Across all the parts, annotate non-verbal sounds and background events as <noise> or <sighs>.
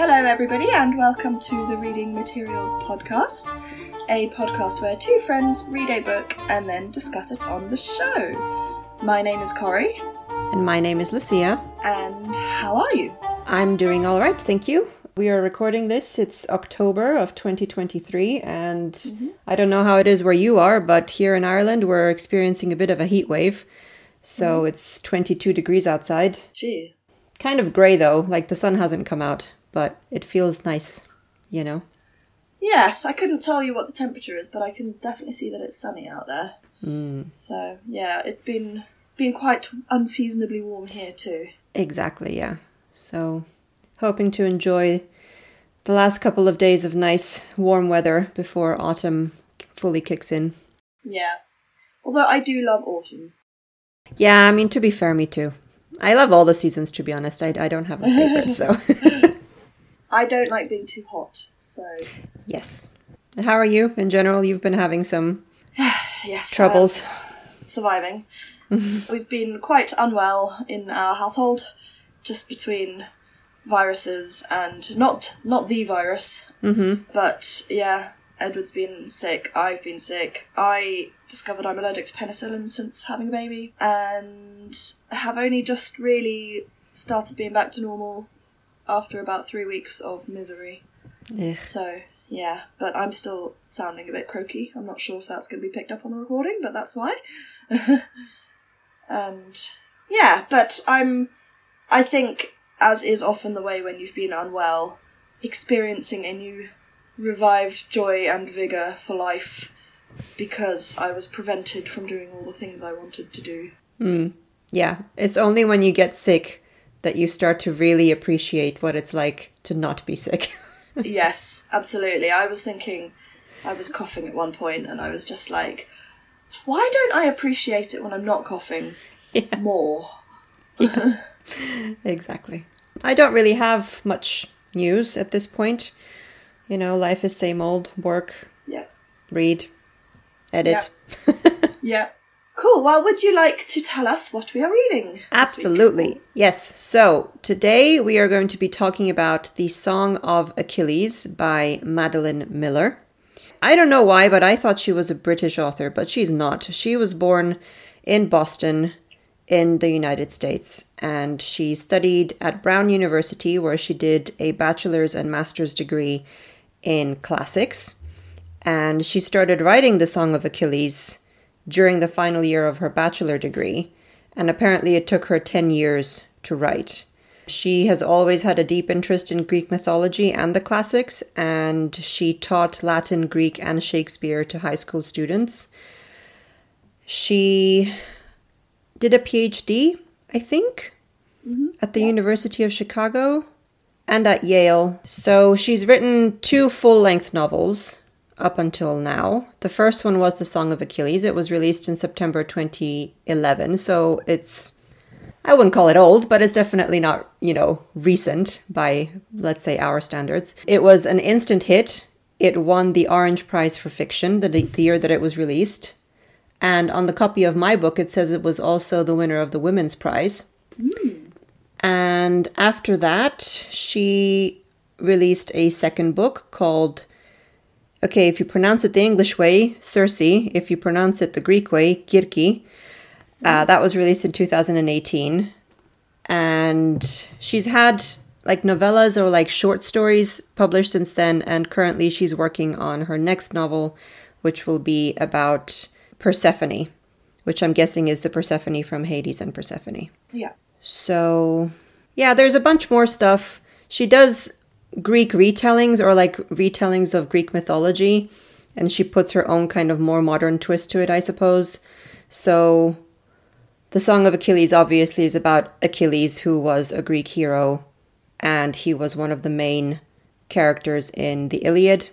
Hello, everybody, and welcome to the Reading Materials Podcast, a podcast where two friends read a book and then discuss it on the show. My name is Corrie, And my name is Lucia. and how are you? I'm doing all right, thank you. We are recording this. It's October of 2023, and mm-hmm. I don't know how it is where you are, but here in Ireland, we're experiencing a bit of a heat wave. So mm-hmm. it's 22 degrees outside. Gee. Kind of grey though, like the sun hasn't come out, but it feels nice, you know? Yes, I couldn't tell you what the temperature is, but I can definitely see that it's sunny out there. Mm. So yeah, it's been been quite unseasonably warm here too. Exactly, yeah. So, hoping to enjoy the last couple of days of nice warm weather before autumn fully kicks in. Yeah. Although I do love autumn. Yeah, I mean, to be fair, me too. I love all the seasons, to be honest. I, I don't have a favorite, so. <laughs> I don't like being too hot, so yes. How are you in general? You've been having some <sighs> yes. troubles. surviving. <laughs> We've been quite unwell in our household, just between viruses and not not the virus, mm-hmm. but yeah, Edward's been sick. I've been sick. I discovered I'm allergic to penicillin since having a baby, and have only just really started being back to normal after about three weeks of misery. Ugh. So yeah, but I'm still sounding a bit croaky. I'm not sure if that's going to be picked up on the recording, but that's why. <laughs> and yeah, but I'm. I think, as is often the way when you've been unwell, experiencing a new revived joy and vigor for life because I was prevented from doing all the things I wanted to do. Hmm. Yeah, it's only when you get sick that you start to really appreciate what it's like to not be sick. <laughs> yes, absolutely. I was thinking, I was coughing at one point, and I was just like, why don't I appreciate it when I'm not coughing <laughs> more? exactly. I don't really have much news at this point. You know, life is same old work, Yeah. read, edit. Yeah. <laughs> Cool. Well, would you like to tell us what we are reading? Absolutely. Yes. So today we are going to be talking about The Song of Achilles by Madeline Miller. I don't know why, but I thought she was a British author, but she's not. She was born in Boston in the United States and she studied at Brown University where she did a bachelor's and master's degree in classics. And she started writing The Song of Achilles during the final year of her bachelor degree, and apparently it took her 10 years to write. She has always had a deep interest in Greek mythology and the classics, and she taught Latin, Greek, and Shakespeare to high school students. She did a PhD, I think, mm-hmm. at the University of Chicago and at Yale. So she's written two full length novels up until now. The first one was The Song of Achilles. It was released in September 2011. So it's, I wouldn't call it old, but it's definitely not, you know, recent by, let's say, our standards. It was an instant hit. It won the Orange Prize for Fiction the, the year that it was released. And on the copy of my book, it says it was also the winner of the Women's Prize. Hmm. And after that, she released a second book called, okay, if you pronounce it the English way, Circe. If you pronounce it the Greek way, Kirki. Uh, that was released in 2018. And she's had like novellas or like short stories published since then. And currently, she's working on her next novel, which will be about Persephone, which I'm guessing is the Persephone from Hades and Persephone. Yeah. So, yeah, there's a bunch more stuff. She does Greek retellings or like retellings of Greek mythology, and she puts her own kind of more modern twist to it, I suppose. So, the Song of Achilles obviously is about Achilles, who was a Greek hero, and he was one of the main characters in the Iliad.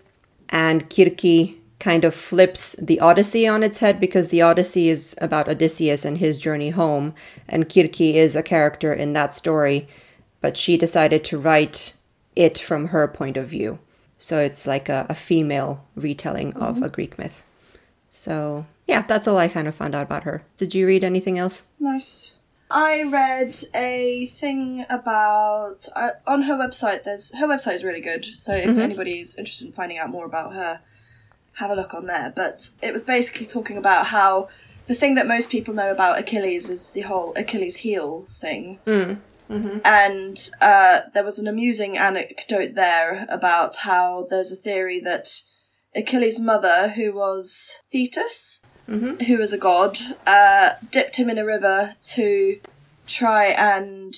And Kirki kind of flips the Odyssey on its head because the Odyssey is about Odysseus and his journey home, and Kirki is a character in that story, but she decided to write it from her point of view. So it's like a, a female retelling of mm-hmm. a Greek myth. So, yeah, that's all I kind of found out about her. Did you read anything else? Nice. I read a thing about uh, on her website. There's her website is really good. So if mm-hmm. anybody's interested in finding out more about her, have a look on there. But it was basically talking about how the thing that most people know about Achilles is the whole Achilles heel thing. Mm. And uh, there was an amusing anecdote there about how there's a theory that Achilles' mother, who was Thetis, who was a god, uh, dipped him in a river to try and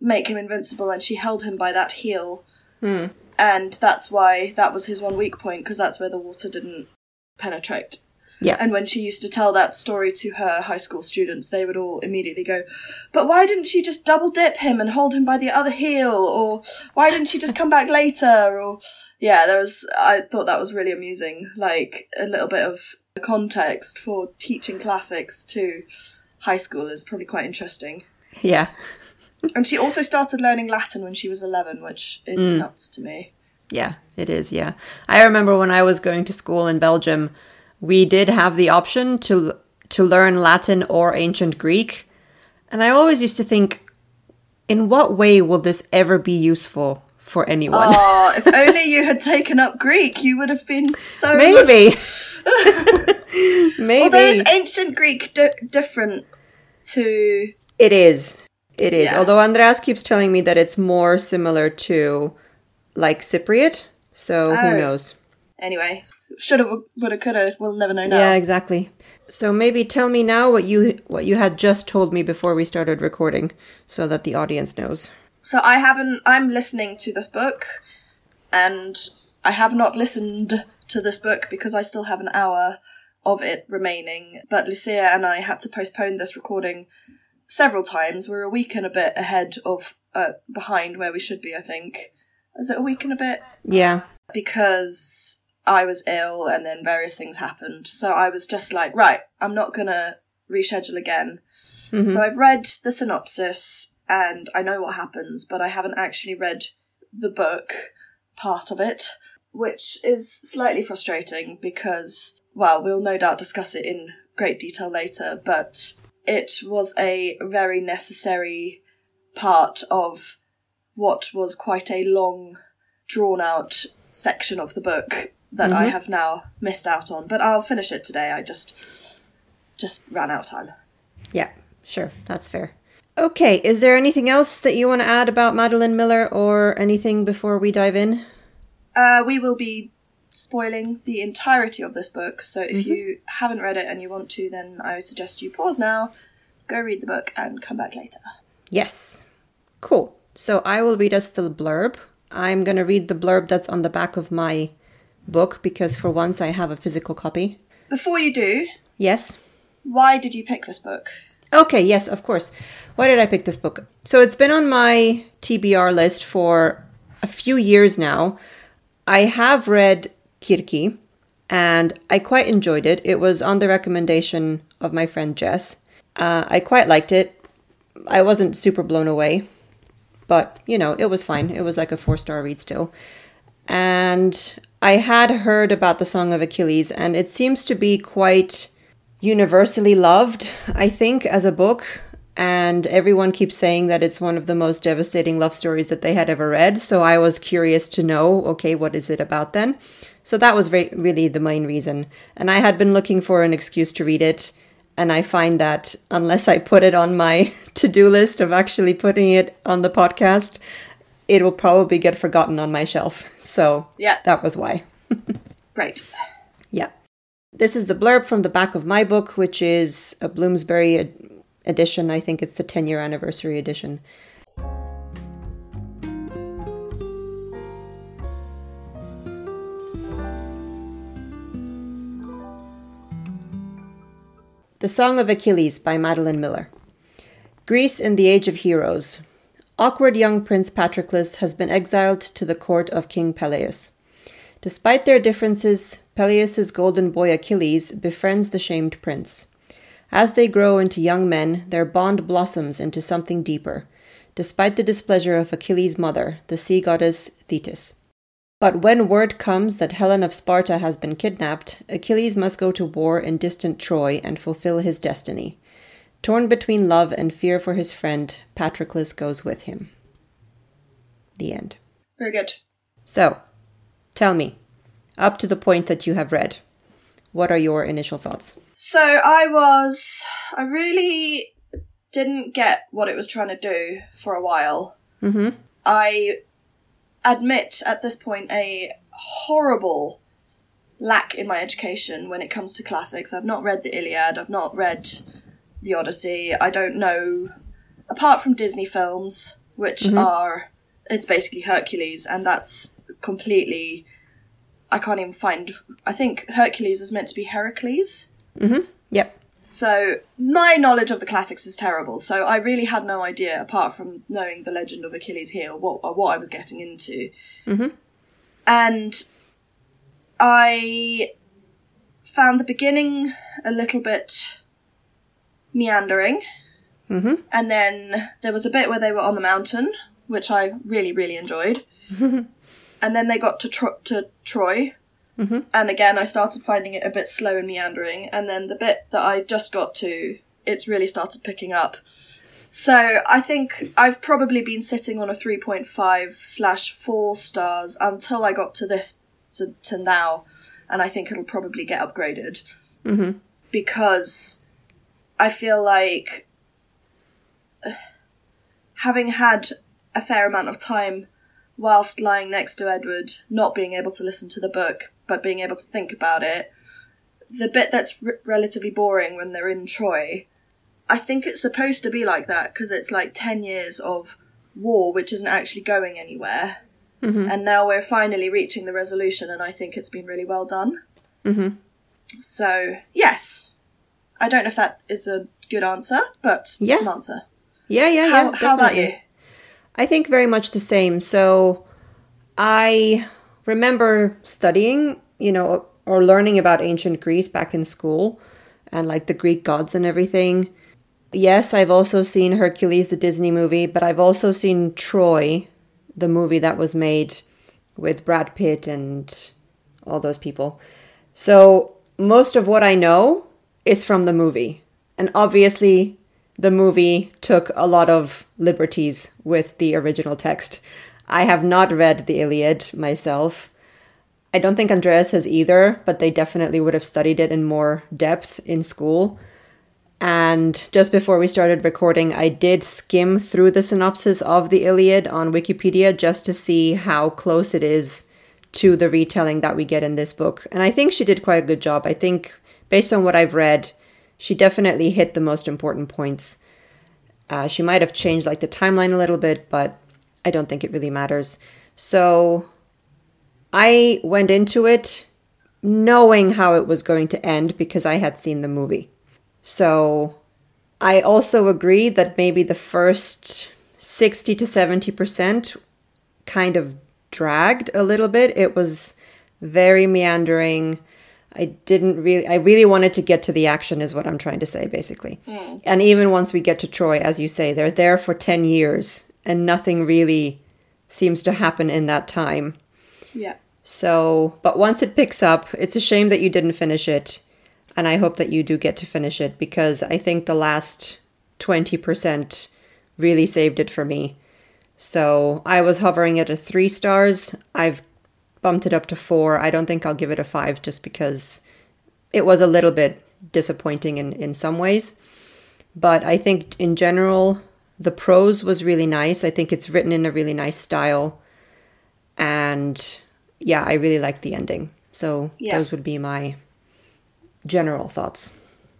make him invincible, and she held him by that heel. And that's why that was his one weak point, because that's where the water didn't penetrate. Yeah. And when she used to tell that story to her high school students, they would all immediately go, But why didn't she just double dip him and hold him by the other heel? Or why didn't she just come back later? Or, yeah, there was, I thought that was really amusing. Like, a little bit of context for teaching classics to high school is probably quite interesting. Yeah. And she also started learning Latin when she was 11, which is mm. nuts to me. Yeah, it is. Yeah. I remember when I was going to school in Belgium, we did have the option to to learn Latin or ancient Greek. And I always used to think in what way will this ever be useful for anyone? Oh, <laughs> if only you had taken up Greek, you would have been so Maybe. <laughs> Maybe. Although is ancient Greek di- different to It is. It is. Yeah. Although Andreas keeps telling me that it's more similar to like Cypriot. So Oh. who knows? Anyway? Shoulda, woulda, coulda. We'll never know now. Yeah, exactly. So maybe tell me now what you what you had just told me before we started recording so that the audience knows. So I haven't. I'm listening to this book, and I have not listened to this book because I still have an hour of it remaining. But Lucia and I had to postpone this recording several times. We're a week and a bit ahead of uh, behind where we should be. I think. Is it a week and a bit? Yeah. because I was ill and then various things happened. So I was just like, right, I'm not gonna reschedule again. Mm-hmm. So I've read the synopsis and I know what happens, but I haven't actually read the book part of it, which is slightly frustrating because, well, we'll no doubt discuss it in great detail later, but it was a very necessary part of what was quite a long, drawn out section of the book that I have now missed out on. But I'll finish it today. I just just ran out of time. Yeah. Sure. That's fair. Okay, is there anything else that you want to add about Madeline Miller or anything before we dive in? Uh, we will be spoiling the entirety of this book, so if you haven't read it and you want to, then I would suggest you pause now, go read the book, and come back later. Yes. Cool. So I will read us the blurb. I'm going to read the blurb that's on the back of my book because for once I have a physical copy. Before you do, Yes. why did you pick this book? Okay, yes, of course. Why did I pick this book? So it's been on my TBR list for a few years now. I have read Kirki and I quite enjoyed it. It was on the recommendation of my friend Jess. Uh, I quite liked it. I wasn't super blown away, but you know, it was fine. It was like a four star read still. And I had heard about the Song of Achilles, and it seems to be quite universally loved, I think, as a book. And everyone keeps saying that it's one of the most devastating love stories that they had ever read. So I was curious to know, okay, what is it about then? So that was very, really the main reason. And I had been looking for an excuse to read it. And I find that unless I put it on my <laughs> to do list of actually putting it on the podcast, it will probably get forgotten on my shelf. <laughs> So Yeah. that was why. <laughs> right. Yeah. This is the blurb from the back of my book, which is a Bloomsbury ed- edition. I think it's the 10 year anniversary edition. The Song of Achilles by Madeline Miller. Greece in the Age of Heroes. Awkward young Prince Patroclus has been exiled to the court of King Peleus. Despite their differences, Peleus's golden boy Achilles befriends the shamed prince. As they grow into young men, their bond blossoms into something deeper, despite the displeasure of Achilles' mother, the sea goddess Thetis. But when word comes that Helen of Sparta has been kidnapped, Achilles must go to war in distant Troy and fulfill his destiny. Torn between love and fear for his friend, Patroclus goes with him. The end. Very good. So, tell me, up to the point that you have read, what are your initial thoughts? So I was. I really didn't get what it was trying to do for a while. Mm-hmm. I admit at this point a horrible lack in my education when it comes to classics. I've not read the Iliad, I've not read the Odyssey. I don't know, apart from Disney films, which are. It's basically Hercules, and that's completely. I can't even find. I think Hercules is meant to be Heracles. Mm-hmm. Yep. So my knowledge of the classics is terrible. So I really had no idea, apart from knowing the legend of Achilles' heel, what what I was getting into. Mhm. And I found the beginning a little bit meandering, Mhm. and then there was a bit where they were on the mountain, which I really really enjoyed. <laughs> and then they got to Tro- to Troy, and again, I started finding it a bit slow and meandering. And then the bit that I just got to, it's really started picking up. So I think I've probably been sitting on a 3.5 slash 4 stars until I got to this, to, to now. And I think it'll probably get upgraded. Mm-hmm. Because I feel like having had a fair amount of time whilst lying next to Edward, not being able to listen to the book, but being able to think about it. The bit that's r- relatively boring when they're in Troy, I think it's supposed to be like that because it's like 10 years of war which isn't actually going anywhere. And now we're finally reaching the resolution, and I think it's been really well done. Mhm. So, yes. I don't know if that is a good answer, but Yeah. it's an answer. Yeah, yeah, yeah. How, how about you? I think very much the same. So I remember studying, you know, or learning about ancient Greece back in school and like the Greek gods and everything. Yes, I've also seen Hercules, the Disney movie, but I've also seen Troy, the movie that was made with Brad Pitt and all those people. So most of what I know is from the movie. And obviously, the movie took a lot of liberties with the original text. I have not read the Iliad myself. I don't think Andreas has either, but they definitely would have studied it in more depth in school. And just before we started recording, I did skim through the synopsis of the Iliad on Wikipedia just to see how close it is to the retelling that we get in this book. And I think she did quite a good job. I think, based on what I've read, she definitely hit the most important points. Uh, she might have changed like the timeline a little bit, but I don't think it really matters. So I went into it knowing how it was going to end because I had seen the movie. So I also agree that maybe the first 60 to 70% kind of dragged a little bit. It was very meandering. I didn't really, I really wanted to get to the action, is what I'm trying to say, basically. Hmm. And even once we get to Troy, as you say, they're there for 10 years and nothing really seems to happen in that time. Yeah. So, but once it picks up, it's a shame that you didn't finish it. And I hope that you do get to finish it because I think the last 20% really saved it for me. So I was hovering at a three stars. I've bumped it up to four. I don't think I'll give it a five just because it was a little bit disappointing in, in some ways. But I think in general, the prose was really nice. I think it's written in a really nice style. And yeah, I really liked the ending. So Yeah. those would be my general thoughts.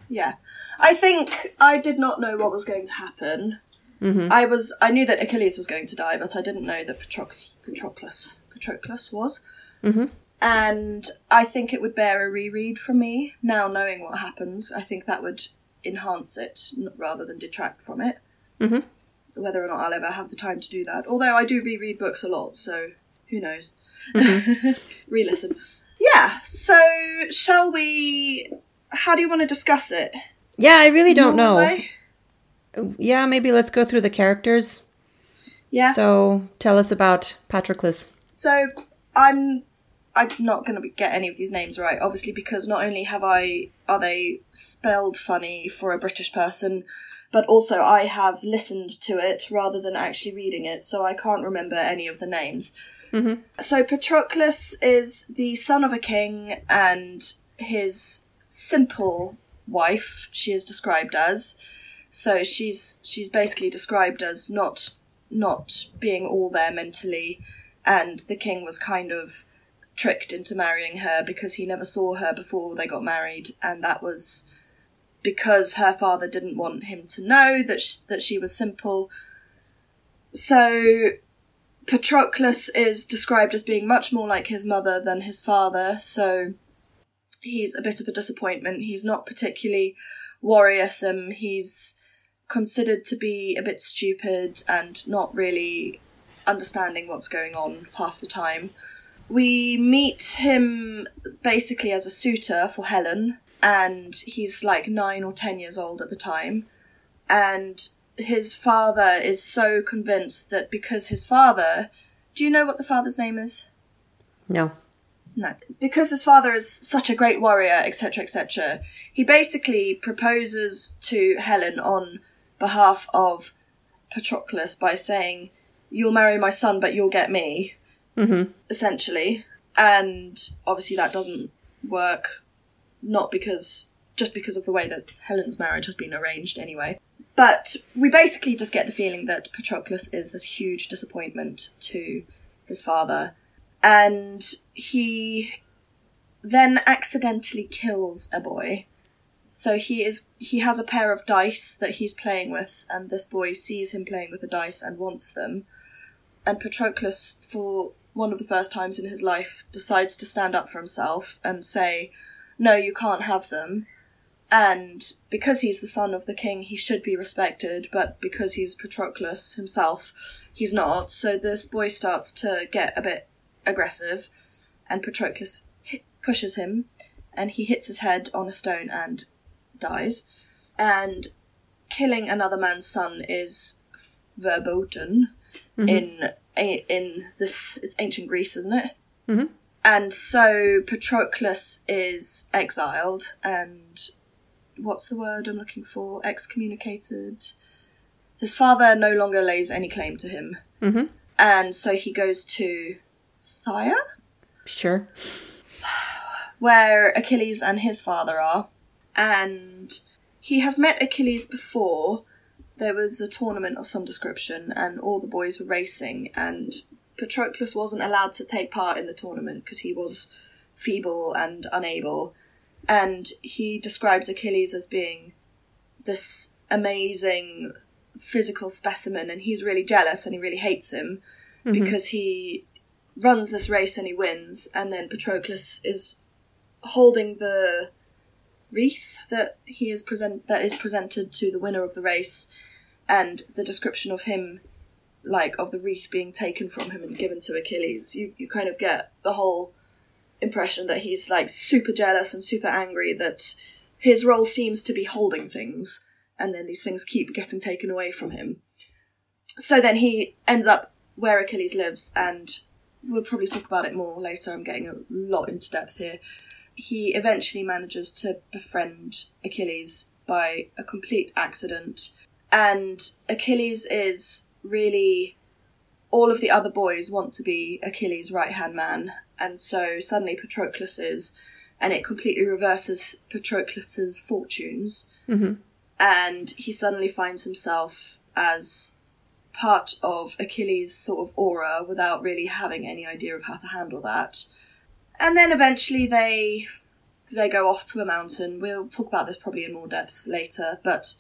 Yeah. I think I did not know what was going to happen. Mm-hmm. I was I knew that Achilles was going to die, but I didn't know that Patroc- Patroclus Patroclus was. Mm-hmm. And I think it would bear a reread from me now, knowing what happens. I think that would enhance it rather than detract from it. Mhm. Whether or not I'll ever have the time to do that, although I do reread books a lot, so who knows? <laughs> Re-listen. Yeah. So shall we? How do you want to discuss it? Yeah, I really don't know. Yeah, maybe let's go through the characters. Yeah. So tell us about Patroclus. So I'm I'm not going to get any of these names right, obviously, because not only have I are they spelled funny for a British person, but also I have listened to it rather than actually reading it, so I can't remember any of the names. Mm-hmm. So Patroclus is the son of a king, and his simple wife, she is described as. So she's she's basically described as not not being all there mentally, and the king was kind of tricked into marrying her because he never saw her before they got married, and that was because her father didn't want him to know that sh- that she was simple. So Patroclus is described as being much more like his mother than his father, so he's a bit of a disappointment. He's not particularly warriorsome. He's considered to be a bit stupid and not really understanding what's going on half the time. We meet him basically as a suitor for Helen, and he's like nine or ten years old at the time. And his father is so convinced that because his father. Do you know what the father's name is? No. No. Because his father is such a great warrior, etc., etc., he basically proposes to Helen on behalf of Patroclus by saying, You'll marry my son, but you'll get me, Mm-hmm. essentially. And obviously that doesn't work, not because, just because of the way that Helen's marriage has been arranged anyway. But we basically just get the feeling that Patroclus is this huge disappointment to his father. And he then accidentally kills a boy. So he is he has a pair of dice that he's playing with, and this boy sees him playing with the dice and wants them. And Patroclus, for one of the first times in his life, decides to stand up for himself and say, No, you can't have them. And because he's the son of the king, he should be respected, but because he's Patroclus himself, he's not. So this boy starts to get a bit aggressive, and Patroclus hit, pushes him, and he hits his head on a stone and dies. And killing another man's son is verboten in in this it's ancient Greece, isn't it? Mhm. And so Patroclus is exiled and what's the word I'm looking for? Excommunicated. His father no longer lays any claim to him. Mhm. And so he goes to Phthia, Sure. where Achilles and his father are. And he has met Achilles before. There was a tournament of some description, and all the boys were racing, and Patroclus wasn't allowed to take part in the tournament because he was feeble and unable. And he describes Achilles as being this amazing physical specimen, and he's really jealous and he really hates him mm-hmm. because he runs this race and he wins, and then Patroclus is holding the wreath that he is present that is presented to the winner of the race, and the description of him, like of the wreath being taken from him and given to Achilles. You you kind of get the whole impression that he's like super jealous and super angry that his role seems to be holding things, and then these things keep getting taken away from him. So then he ends up where Achilles lives, and we'll probably talk about it more later. I'm getting a lot into depth here. He eventually manages to befriend Achilles by a complete accident, and Achilles is really. All of the other boys want to be Achilles' right hand man, and so suddenly Patroclus is, and it completely reverses Patroclus's fortunes Mhm. and he suddenly finds himself as part of Achilles' sort of aura without really having any idea of how to handle that. And then eventually they they go off to a mountain. We'll talk about this probably in more depth later, but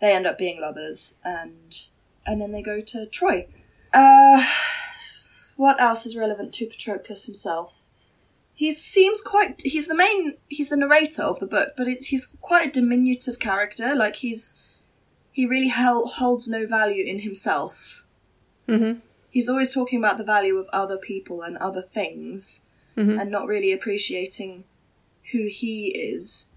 they end up being lovers and and then they go to Troy. Uh what else is relevant to Patroclus himself? He seems quite. He's the main. He's the narrator of the book, but it's he's quite a diminutive character. Like he's he really holds no value in himself. Mhm. He's always talking about the value of other people and other things, Mhm. and not really appreciating who he is.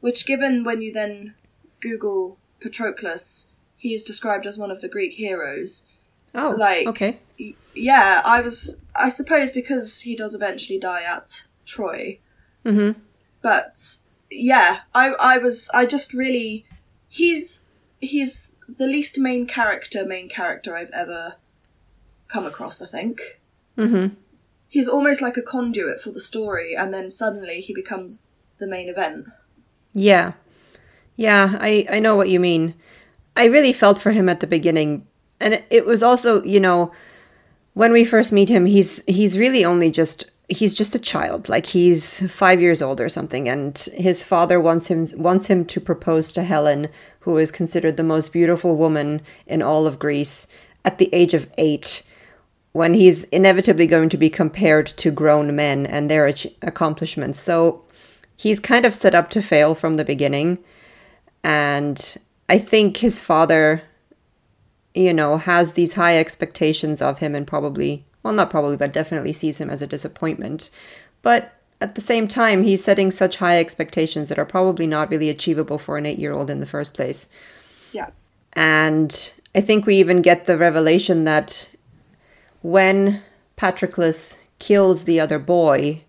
Which, given when you then Google Patroclus, he is described as one of the Greek heroes Oh, Like- okay. yeah, I was I suppose because he does eventually die at Troy. Mm-hmm. But yeah, I I was I just really he's he's the least main character main character I've ever come across. I think. Mm-hmm. He's almost like a conduit for the story, and then suddenly he becomes the main event. Yeah. Yeah, I, I know what you mean. I really felt for him at the beginning. And it, was also, you know, when we first meet him, he's he's really only just he's just a child. Like he's five years old or something, and his father wants him wants him to propose to Helen, who is considered the most beautiful woman in all of Greece, at the age of eight when he's inevitably going to be compared to grown men and their ach- accomplishments. So he's kind of set up to fail from the beginning. And I think his father, you know, has these high expectations of him and probably, well, not probably, but definitely sees him as a disappointment. But at the same time, he's setting such high expectations that are probably not really achievable for an eight year old in the first place. Yeah. And I think we even get the revelation that when Patroclus kills the other boy,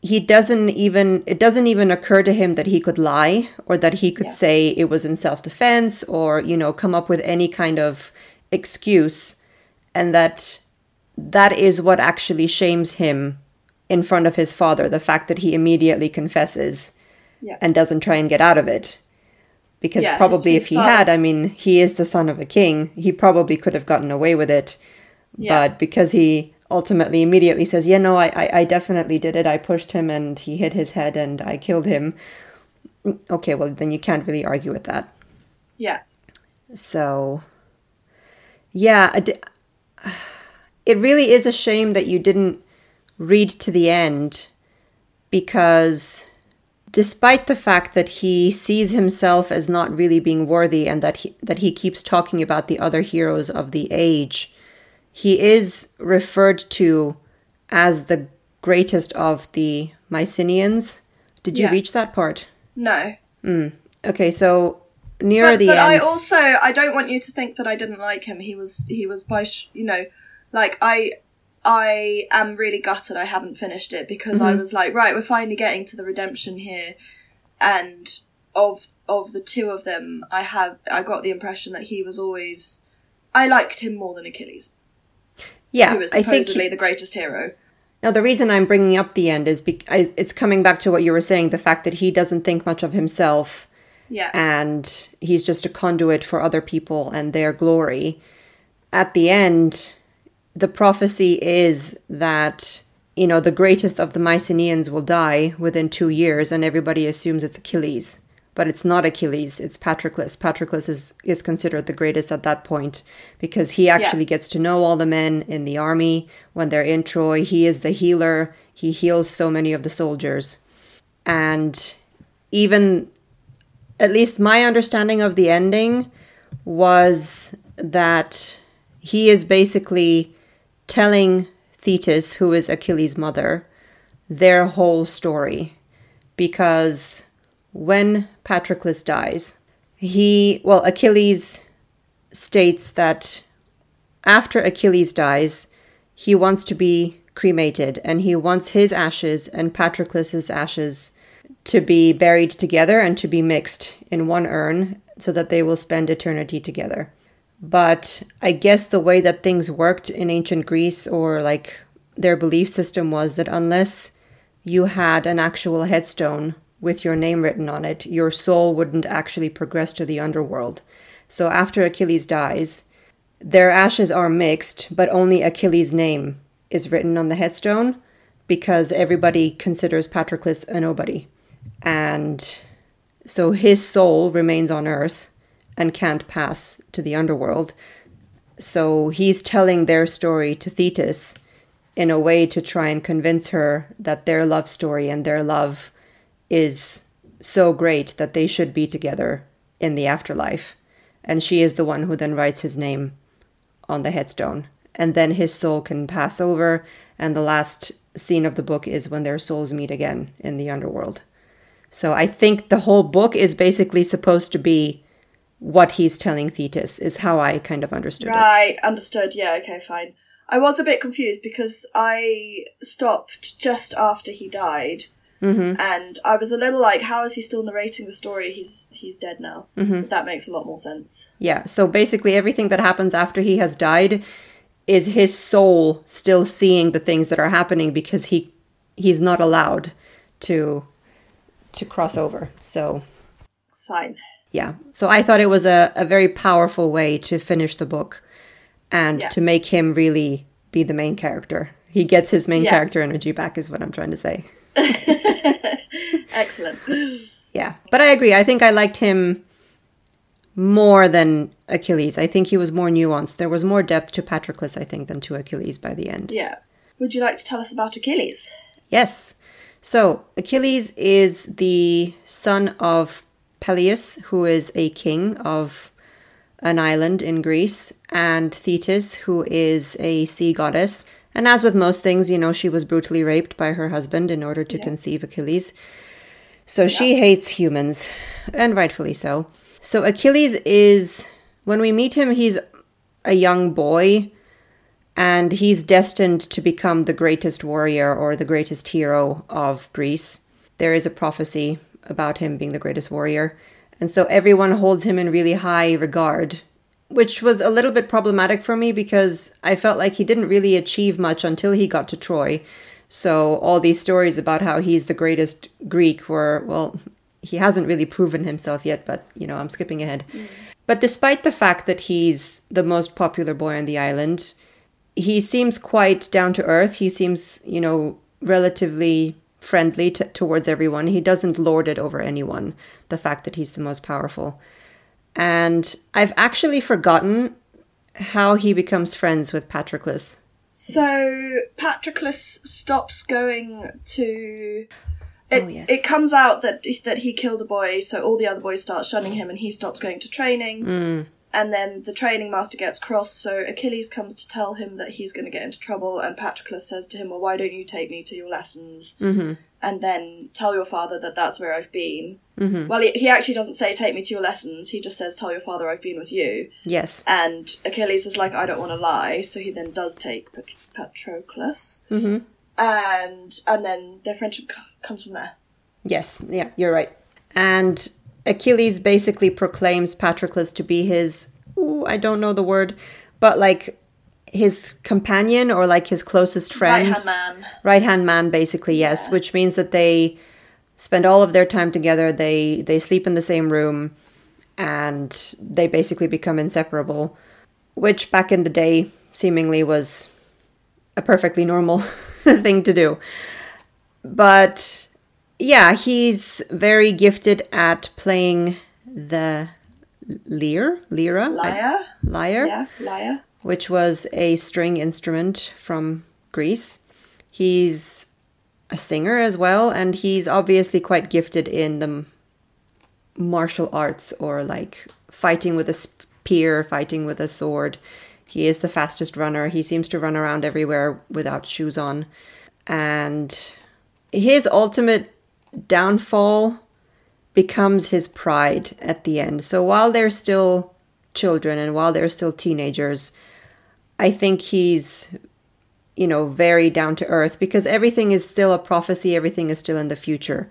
he doesn't even it doesn't even occur to him that he could lie or that he could Yeah. say it was in self-defense or you know come up with any kind of excuse and that that is what actually shames him in front of his father the fact that he immediately confesses Yeah. and doesn't try and get out of it because Yeah, probably if he had i mean he is the son of a king he probably could have gotten away with it Yeah. but because he ultimately immediately says yeah no I, I i definitely did it i pushed him and he hit his head and i killed him mm, okay well then you can't really argue with that Yeah. so yeah it really is a shame that you didn't read to the end because despite the fact that he sees himself as not really being worthy and that he, that he keeps talking about the other heroes of the age he is referred to as the greatest of the Mycenaeans. Did you Yeah. reach that part? No. Okay, so near but, the but I also I don't want you to think that I didn't like him. He was he was by sh- you know like I I am really gutted I haven't finished it because Mm-hmm. I was like right we're finally getting to the redemption here and of of the two of them I have I got the impression that he was always I liked him more than Achilles yeah, who I think supposedly the greatest hero. Now, the reason I'm bringing up the end is because it's coming back to what you were saying the fact that he doesn't think much of himself Yeah. and he's just a conduit for other people and their glory. At the end, the prophecy is that, you know, the greatest of the Mycenaeans will die within two years, and everybody assumes it's Achilles. But it's not Achilles, it's Patroclus. Patroclus is, is considered the greatest at that point because he actually gets to know all the men in the army when they're in Troy. He is the healer, he heals so many of the soldiers. And even at least my understanding of the ending was that he is basically telling Thetis, who is Achilles' mother, their whole story. Because when Patroclus dies, he, well, Achilles states that after Achilles dies, he wants to be cremated and he wants his ashes and Patroclus's ashes to be buried together and to be mixed in one urn so that they will spend eternity together. But I guess the way that things worked in ancient Greece or like their belief system was that unless you had an actual headstone with your name written on it, your soul wouldn't actually progress to the underworld. So after Achilles dies, their ashes are mixed, but only Achilles' name is written on the headstone because everybody considers Patroclus a nobody. And so his soul remains on earth and can't pass to the underworld. So he's telling their story to Thetis in a way to try and convince her that their love story and their love is so great that they should be together in the afterlife. And she is the one who then writes his name on the headstone. And then his soul can pass over, and the last scene of the book is when their souls meet again in the underworld. So I think the whole book is basically supposed to be what he's telling Thetis, is how I kind of understood it. Right, understood. Yeah, okay, fine. I was a bit confused because I stopped just after he died. Mm-hmm. And I was a little like, how is he still narrating the story? He's he's dead now. Mm-hmm. That makes a lot more sense. Yeah, so basically everything that happens after he has died is his soul still seeing the things that are happening because he he's not allowed to to cross over. So Fine. yeah. So I thought it was a, a very powerful way to finish the book and Yeah. to make him really be the main character. He gets his main Yeah. character energy back is what I'm trying to say. <laughs> Excellent. Yeah. But I agree. I think I liked him more than Achilles. I think he was more nuanced. There was more depth to Patroclus, I think, than to Achilles by the end. Yeah. Would you like to tell us about Achilles? Yes. So, Achilles is the son of Peleus, who is a king of an island in Greece, and Thetis, who is a sea goddess. And as with most things, you know, she was brutally raped by her husband in order to conceive Achilles. So she hates humans, and rightfully so. So Achilles is, when we meet him, he's a young boy, and he's destined to become the greatest warrior or the greatest hero of Greece. There is a prophecy about him being the greatest warrior, and so everyone holds him in really high regard, which was a little bit problematic for me because I felt like he didn't really achieve much until he got to Troy. So all these stories about how he's the greatest Greek were, well, he hasn't really proven himself yet, but you know, I'm skipping ahead. Mm. But despite the fact that he's the most popular boy on the island, he seems quite down to earth. He seems, you know, relatively friendly t- towards everyone. He doesn't lord it over anyone, the fact that he's the most powerful. And I've actually forgotten how he becomes friends with Patroclus. So Patroclus stops going to. It, Oh, yes. it comes out that that he killed a boy, so all the other boys start shunning him, and he stops going to training. Mm. And then the training master gets cross, so Achilles comes to tell him that he's going to get into trouble, and Patroclus says to him, "Well, why don't you take me to your lessons, Mm-hmm. And then tell your father that that's where I've been." Mm-hmm. Well, he, he actually doesn't say, "Take me to your lessons." He just says, "Tell your father I've been with you." Yes. And Achilles is like, I don't want to lie, so he then does take Pat- Patroclus, Mm-hmm. and and then their friendship co- comes from there. Yes, yeah, you're right. And Achilles basically proclaims Patroclus to be his, ooh, I don't know the word, but like his companion or like his closest friend. Right hand man. Right hand man, basically, yes, which means that they spend all of their time together. They they sleep in the same room, and they basically become inseparable. Which back in the day seemingly was a perfectly normal <laughs> thing to do. But yeah, he's very gifted at playing the lyre, lyra, Lyre. lyre Yeah, lyre. Which was a string instrument from Greece. He's a singer as well, and he's obviously quite gifted in the martial arts or like fighting with a spear, fighting with a sword. He is the fastest runner. He seems to run around everywhere without shoes on. And his ultimate downfall becomes his pride at the end. So while they're still children and while they're still teenagers, I think he's, you know, very down to earth because everything is still a prophecy, everything is still in the future.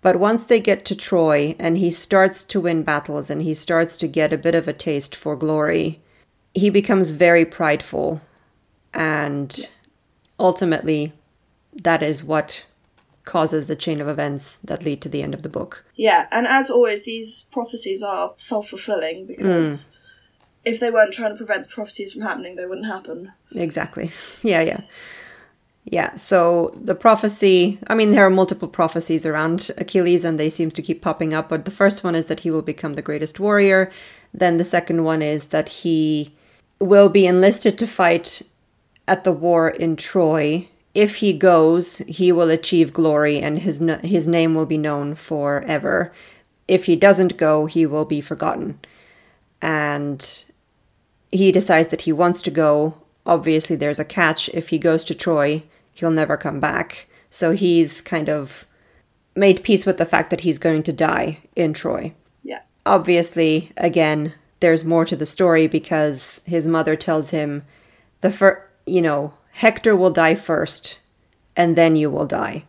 But once they get to Troy and he starts to win battles and he starts to get a bit of a taste for glory, he becomes very prideful. And ultimately, that is what causes the chain of events that lead to the end of the book. Yeah, and as always, these prophecies are self fulfilling because mm. If they weren't trying to prevent the prophecies from happening, they wouldn't happen. Exactly. <laughs> Yeah, yeah. Yeah, so the prophecy, I mean, there are multiple prophecies around Achilles and they seem to keep popping up, but the first one is that he will become the greatest warrior. Then the second one is that he will be enlisted to fight at the war in Troy. If he goes, he will achieve glory and his, his name will be known forever. If he doesn't go, he will be forgotten. And he decides that he wants to go. Obviously, there's a catch. If he goes to Troy, he'll never come back. So he's kind of made peace with the fact that he's going to die in Troy. Yeah. Obviously, again, there's more to the story because his mother tells him the fir- you know, Hector will die first and then you will die.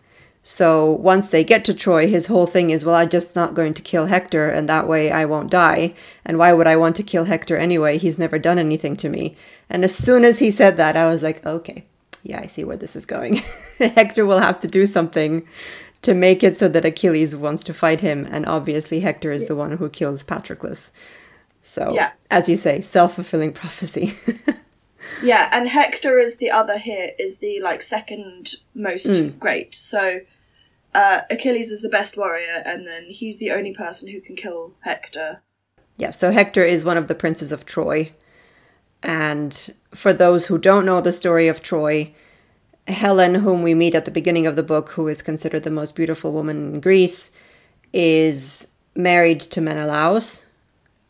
So once they get to Troy, his whole thing is, well, I'm just not going to kill Hector, and that way I won't die. And why would I want to kill Hector anyway? He's never done anything to me. And as soon as he said that, I was like, okay, yeah, I see where this is going. <laughs> Hector will have to do something to make it so that Achilles wants to fight him, and obviously Hector is the one who kills Patroclus. So, Yeah. as you say, self fulfilling prophecy. <laughs> Yeah, and Hector is the other here, is the like second most hmm. great. So uh, Achilles is the best warrior, and then he's the only person who can kill Hector. Yeah, so Hector is one of the princes of Troy. And for those who don't know the story of Troy, Helen, whom we meet at the beginning of the book, who is considered the most beautiful woman in Greece, is married to Menelaus.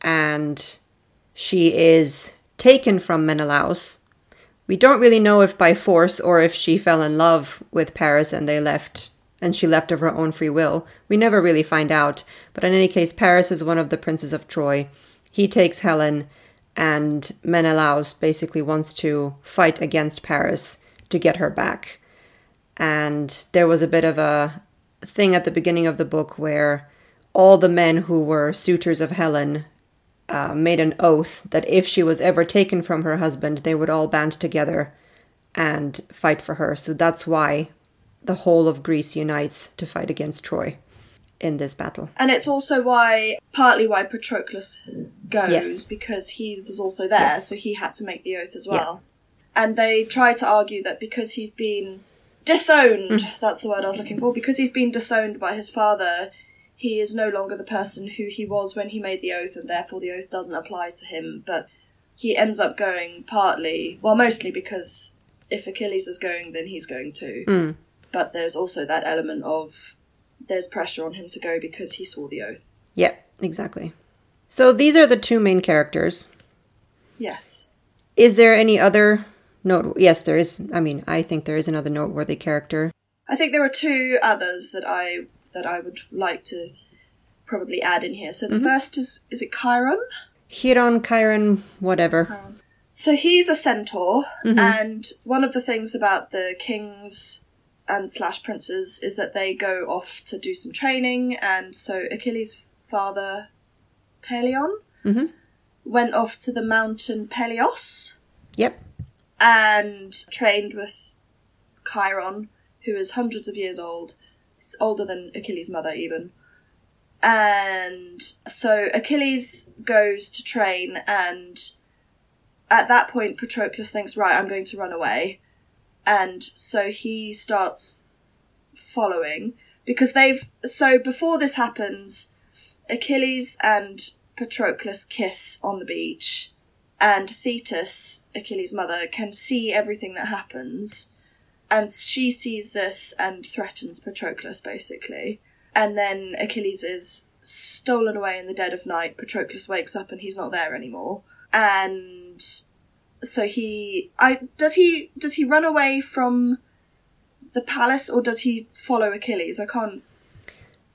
And she is taken from Menelaus. We don't really know if by force or if she fell in love with Paris and they left and she left of her own free will. We never really find out. But in any case, Paris is one of the princes of Troy. He takes Helen, and Menelaus basically wants to fight against Paris to get her back. And there was a bit of a thing at the beginning of the book where all the men who were suitors of Helen uh, made an oath that if she was ever taken from her husband, they would all band together and fight for her. So that's why the whole of Greece unites to fight against Troy in this battle. And it's also why, partly why Patroclus goes, Yes. because he was also there, Yes. so he had to make the oath as well. And they try to argue that because he's been disowned, Mm. that's the word I was looking for, because he's been disowned by his father, he is no longer the person who he was when he made the oath, and therefore the oath doesn't apply to him. But he ends up going partly, well, mostly because if Achilles is going, then he's going too. Mm. But there's also that element of there's pressure on him to go because he saw the oath. Yeah, exactly. So these are the two main characters. Yes. Is there any other note? Yes, there is. I mean, I think there is another noteworthy character. I think there are two others that I that I would like to probably add in here. So the mm-hmm. first is is it Chiron? Chiron, Chiron, whatever. So he's a centaur, mm-hmm. and one of the things about the kings and slash princes is that they go off to do some training, and so Achilles' father, Pelion, Mhm. went off to the mountain Pelios Yep. and trained with Chiron, who is hundreds of years old, He's older than Achilles' mother even. And so Achilles goes to train, and at that point, Patroclus thinks, right, I'm going to run away. And so he starts following because they've. So before this happens, Achilles and Patroclus kiss on the beach, and Thetis, Achilles' mother, can see everything that happens. And she sees this and threatens Patroclus, basically. And then Achilles is stolen away in the dead of night. Patroclus wakes up and he's not there anymore. And so he I does he does he run away from the palace or does he follow Achilles? I can't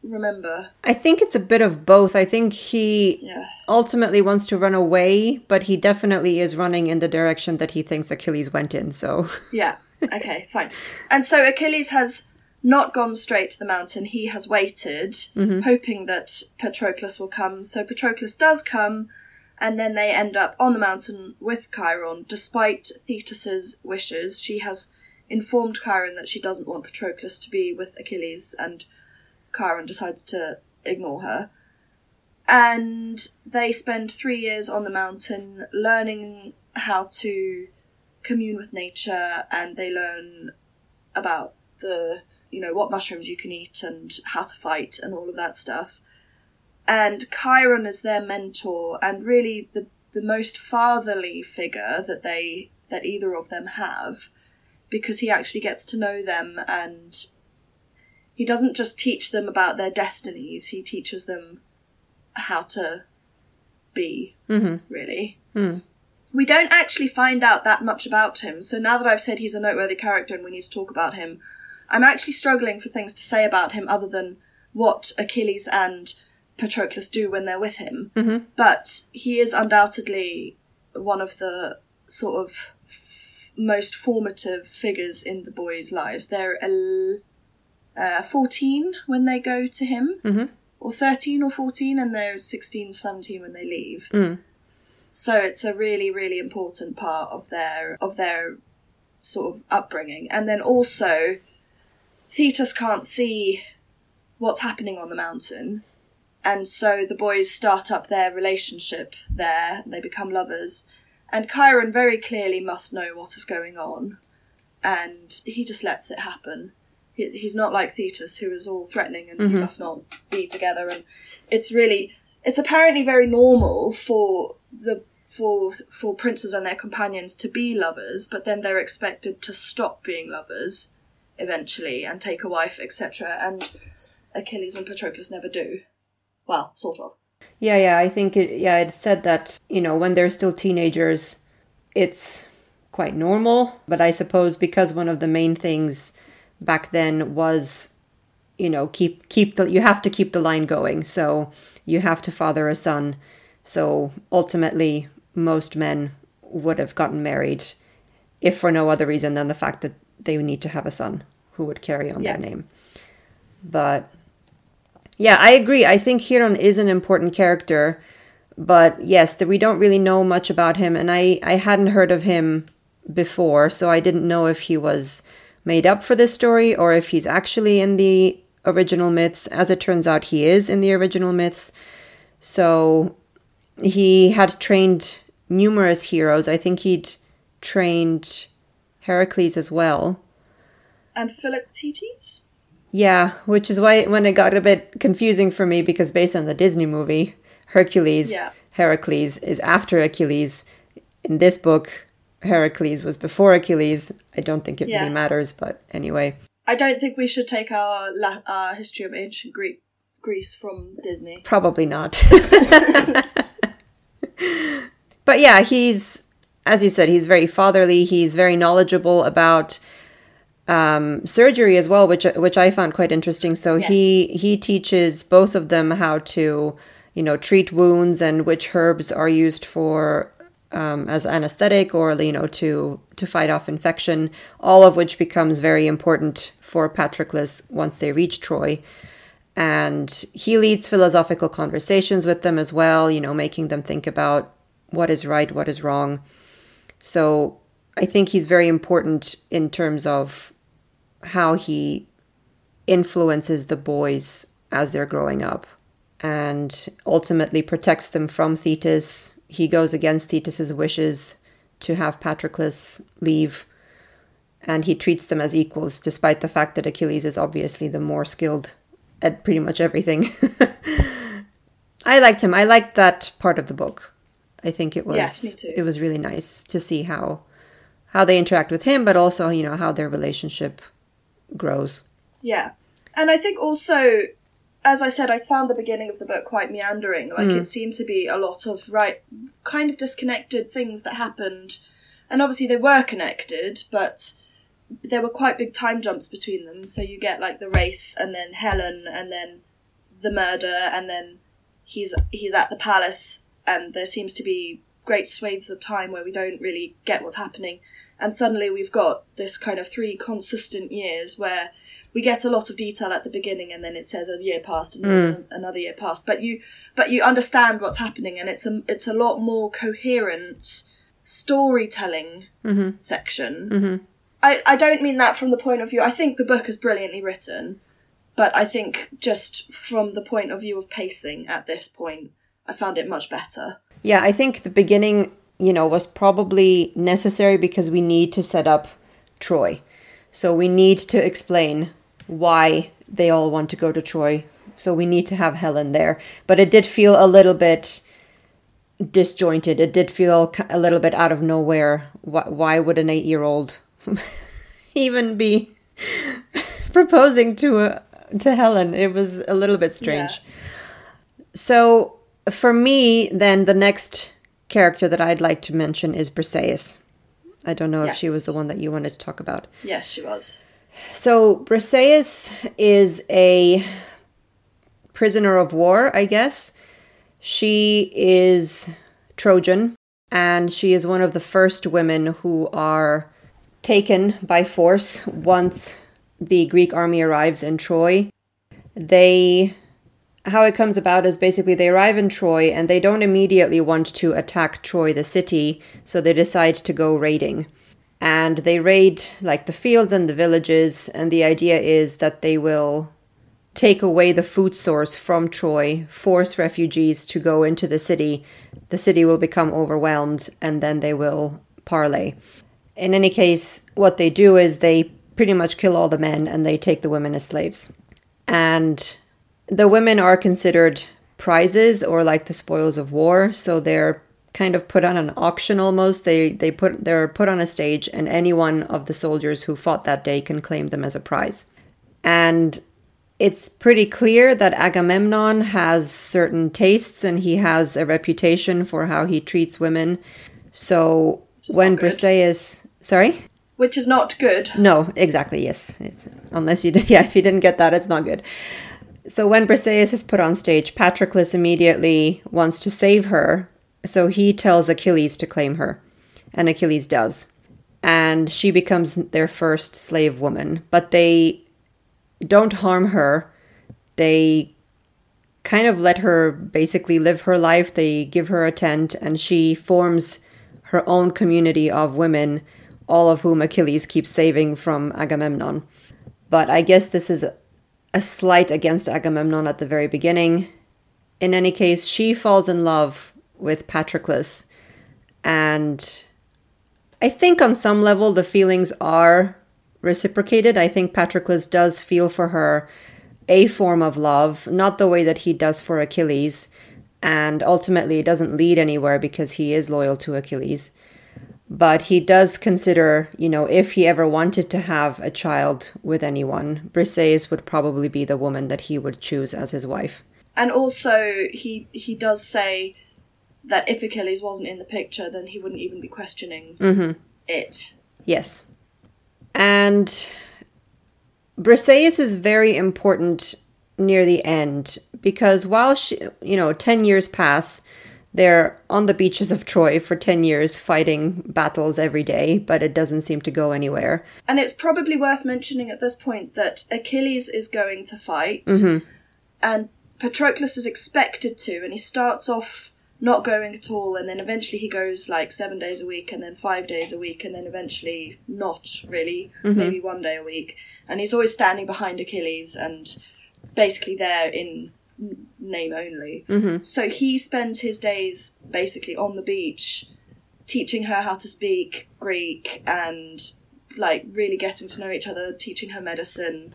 remember. I think it's a bit of both. I think he Yeah. ultimately wants to run away, but he definitely is running in the direction that he thinks Achilles went in. So, <laughs> Yeah. Okay, fine. And so Achilles has not gone straight to the mountain. He has waited, mm-hmm. hoping that Patroclus will come. So Patroclus does come, and then they end up on the mountain with Chiron, despite Thetis's wishes. She has informed Chiron that she doesn't want Patroclus to be with Achilles, and Chiron decides to ignore her. And they spend three years on the mountain learning how to commune with nature and they learn about the you know what mushrooms you can eat and how to fight and all of that stuff and chiron is their mentor and really the the most fatherly figure that they that either of them have because he actually gets to know them and he doesn't just teach them about their destinies he teaches them how to be Mhm. really Mm. we don't actually find out that much about him. So now that I've said he's a noteworthy character and we need to talk about him, I'm actually struggling for things to say about him other than what Achilles and Patroclus do when they're with him. Mhm. But he is undoubtedly one of the sort of f- most formative figures in the boys' lives. They're el- uh, 14 when they go to him, Mhm. or 13 or 14, and they're 16, 17 when they leave. Mm. So it's a really, really important part of their of their sort of upbringing. And then also, Thetis can't see what's happening on the mountain, and so the boys start up their relationship there. They become lovers, and Chiron very clearly must know what is going on, and he just lets it happen. He, he's not like Thetis, who is all threatening and you mm-hmm. must not be together. And it's really, it's apparently very normal for the for for princes and their companions to be lovers, but then they're expected to stop being lovers eventually and take a wife, etc. And Achilles and Patroclus never do. Well, sort of. Yeah, yeah, I think it yeah, it said that, you know, when they're still teenagers, it's quite normal, but I suppose because one of the main things back then was you know, keep keep the you have to keep the line going. So you have to father a son. So ultimately most men would have gotten married if for no other reason than the fact that they need to have a son who would carry on Yeah. their name. But yeah, I agree. I think Chiron is an important character, but yes, that we don't really know much about him, and I I hadn't heard of him before, so I didn't know if he was made up for this story or if he's actually in the original myths. As it turns out, he is in the original myths. So he had trained numerous heroes. I think he'd trained Heracles as well. And Philoctetes? Yeah, which is why when it got a bit confusing for me because based on the Disney movie, Hercules, Yeah. Heracles is after Achilles. In this book, Heracles was before Achilles. I don't think it Yeah. really matters, but anyway. I don't think we should take our la- our history of ancient Greek Greece from Disney. Probably not. <laughs> but yeah, he's, as you said, he's very fatherly. He's very knowledgeable about um, surgery as well, which which I found quite interesting. So he he teaches both of them how to, you know, treat wounds and which herbs are used for um, as anesthetic or you know to to fight off infection. All of which becomes very important for Patroclus once they reach Troy and he leads philosophical conversations with them as well you know making them think about what is right what is wrong so i think he's very important in terms of how he influences the boys as they're growing up and ultimately protects them from thetis he goes against thetis's wishes to have patroclus leave and he treats them as equals despite the fact that achilles is obviously the more skilled at pretty much everything. <laughs> I liked him. I liked that part of the book. I think it was Yes, it was really nice to see how how they interact with him, but also you know how their relationship grows. Yeah. And I think also, as I said, I found the beginning of the book quite meandering. Like hmm. it seemed to be a lot of right, kind of disconnected things that happened. And obviously they were connected, but there were quite big time jumps between them. So you get like the race, and then Helen, and then the murder, and then he's he's at the palace, and there seems to be great swathes of time where we don't really get what's happening. And suddenly we've got this kind of three consistent years where we get a lot of detail at the beginning and then it says a year passed and then mm. another year passed. But you but you understand what's happening and it's a it's a lot more coherent storytelling mm-hmm. section. Mm-hmm. I, I don't mean that from the point of view i think the book is brilliantly written but i think just from the point of view of pacing at this point i found it much better. Yeah, I think the beginning, you know, was probably necessary because we need to set up Troy. So we need to explain why they all want to go to Troy. So we need to have Helen there. But it did feel a little bit disjointed. It did feel a little bit out of nowhere. Why, would an eight year old <laughs> even be <laughs> proposing to a, to Helen? It was a little bit strange. So for me, then the next character that I'd like to mention is Briseis. I don't know if she was the one that you wanted to talk about. yes she was So Briseis is a prisoner of war, I guess. She is Trojan, and she is one of the first women who are taken by force once the Greek army arrives in Troy. They how it comes about is basically they arrive in Troy and they don't immediately want to attack Troy the city, so they decide to go raiding. And they raid like the fields and the villages, and the idea is that they will take away the food source from Troy, force refugees to go into the city. The city will become overwhelmed, and then they will parley. In any case, what they do is they pretty much kill all the men and they take the women as slaves. And the women are considered prizes or like the spoils of war, so they're kind of put on an auction almost. They they put they're put on a stage and any one of the soldiers who fought that day can claim them as a prize. And it's pretty clear that Agamemnon has certain tastes and he has a reputation for how he treats women. So when Briseis sorry? Which is not good. No, exactly, yes. It's, unless you did, <laughs> yeah, if you didn't get that, it's not good. So when Briseis is put on stage, Patroclus immediately wants to save her. So he tells Achilles to claim her, and Achilles does. And she becomes their first slave woman. But they don't harm her. They kind of let her basically live her life. They give her a tent, and she forms her own community of women, all of whom Achilles keeps saving from Agamemnon. But I guess this is a slight against Agamemnon at the very beginning. In any case, she falls in love with Patroclus, and I think on some level the feelings are reciprocated. I think Patroclus does feel for her a form of love, not the way that he does for Achilles, and ultimately it doesn't lead anywhere because he is loyal to Achilles but he does consider, you know, if he ever wanted to have a child with anyone, Briseis would probably be the woman that he would choose as his wife. And also, he he does say that if Achilles wasn't in the picture, then he wouldn't even be questioning mm-hmm. it. Yes, and Briseis is very important near the end because while she, you know, ten years pass they're on the beaches of Troy for 10 years fighting battles every day, but it doesn't seem to go anywhere. And it's probably worth mentioning at this point that Achilles is going to fight, mm-hmm. and Patroclus is expected to, and he starts off not going at all, and then eventually he goes like seven days a week, and then five days a week, and then eventually not really, mm-hmm. maybe one day a week. And he's always standing behind Achilles and basically there in name only. Mm-hmm. So he spends his days basically on the beach teaching her how to speak Greek and like really getting to know each other, teaching her medicine.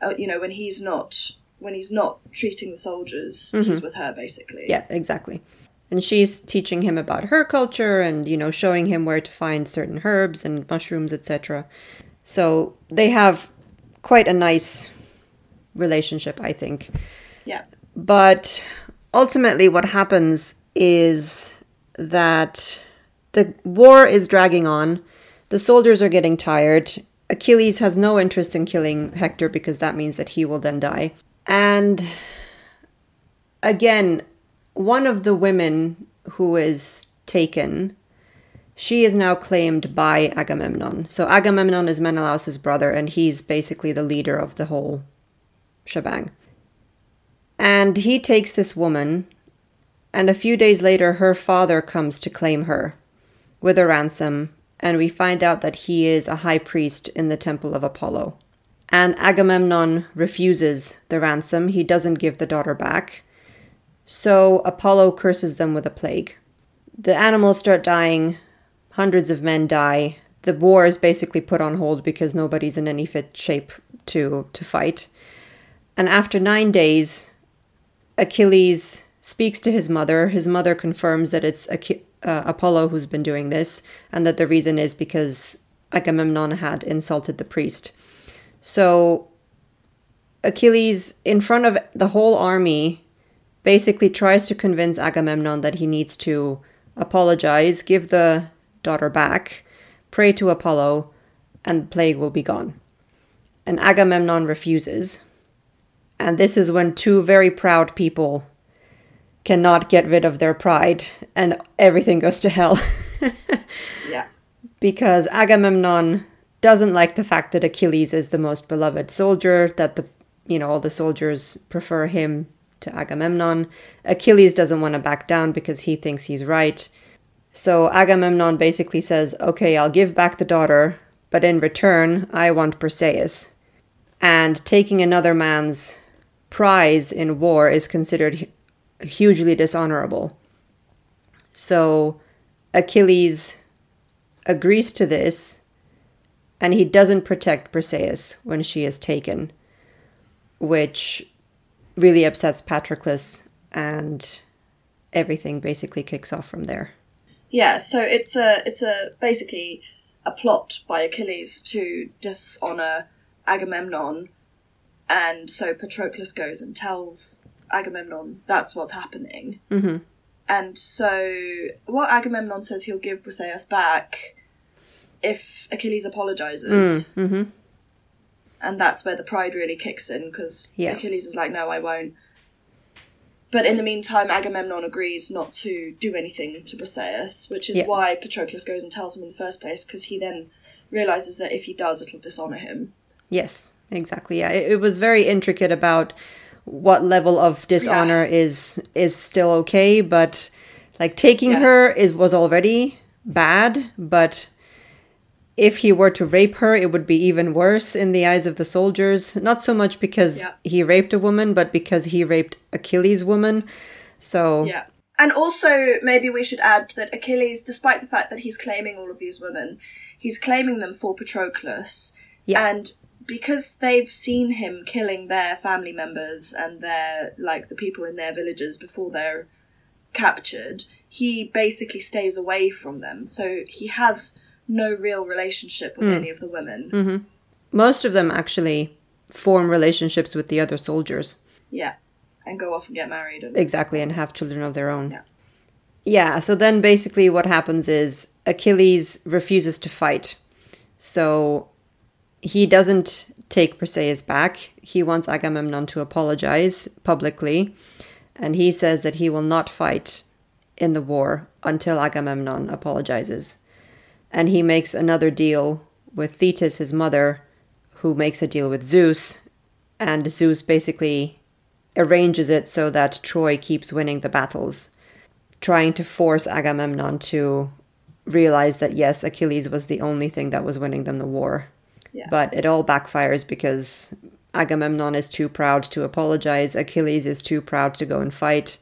Uh, you know, when he's not when he's not treating the soldiers, mm-hmm. he's with her basically. Yeah, exactly. And she's teaching him about her culture and you know showing him where to find certain herbs and mushrooms, etc. So they have quite a nice relationship, I think. Yeah. But ultimately, what happens is that the war is dragging on, the soldiers are getting tired. Achilles has no interest in killing Hector because that means that he will then die. And again, one of the women who is taken, she is now claimed by Agamemnon. So Agamemnon is Menelaus's brother, and he's basically the leader of the whole shebang. And he takes this woman, and a few days later, her father comes to claim her with a ransom, and we find out that he is a high priest in the temple of Apollo. And Agamemnon refuses the ransom, he doesn't give the daughter back. So Apollo curses them with a plague. The animals start dying, hundreds of men die. The war is basically put on hold because nobody's in any fit shape to, to fight. And after nine days, Achilles speaks to his mother. His mother confirms that it's Ach- uh, Apollo who's been doing this, and that the reason is because Agamemnon had insulted the priest. So Achilles, in front of the whole army, basically tries to convince Agamemnon that he needs to apologize, give the daughter back, pray to Apollo, and the plague will be gone. And Agamemnon refuses. And this is when two very proud people cannot get rid of their pride and everything goes to hell. <laughs> yeah. Because Agamemnon doesn't like the fact that Achilles is the most beloved soldier, that the you know all the soldiers prefer him to Agamemnon. Achilles doesn't want to back down because he thinks he's right. So Agamemnon basically says, "Okay, I'll give back the daughter, but in return, I want Briseis." And taking another man's prize in war is considered hugely dishonorable. So Achilles agrees to this and he doesn't protect Briseis when she is taken, which really upsets Patroclus and everything basically kicks off from there. Yeah, so it's a it's a basically a plot by Achilles to dishonor Agamemnon, and so Patroclus goes and tells Agamemnon that's what's happening. Mm-hmm. And so, what Agamemnon says he'll give Briseis back if Achilles apologizes. Mm-hmm. And that's where the pride really kicks in because Yeah. Achilles is like, no, I won't. But in the meantime, Agamemnon agrees not to do anything to Briseis, which is Yeah. why Patroclus goes and tells him in the first place because he then realizes that if he does, it'll dishonor him. Yes, exactly. Yeah, it, it was very intricate about what level of dishonor is is still okay, but like taking Yes. her is was already bad, but if he were to rape her, it would be even worse in the eyes of the soldiers. Not so much because Yeah. he raped a woman, but because he raped Achilles' woman. So Yeah. And also, maybe we should add that Achilles, despite the fact that he's claiming all of these women, he's claiming them for Patroclus. Yeah. And because they've seen him killing their family members and their, like, the people in their villages before they're captured, he basically stays away from them. So he has no real relationship with hmm. any of the women. Mm-hmm. most of them actually form relationships with the other soldiers. Yeah. And go off and get married. And, Exactly, and have children of their own. Yeah. Yeah, so then basically what happens is Achilles refuses to fight. So he doesn't take Briseis back. He wants Agamemnon to apologize publicly. And he says that he will not fight in the war until Agamemnon apologizes. And he makes another deal with Thetis, his mother, who makes a deal with Zeus. And Zeus basically arranges it so that Troy keeps winning the battles, trying to force Agamemnon to realize that yes, Achilles was the only thing that was winning them the war. Yeah. But it all backfires because Agamemnon is too proud to apologize, Achilles is too proud to go and fight.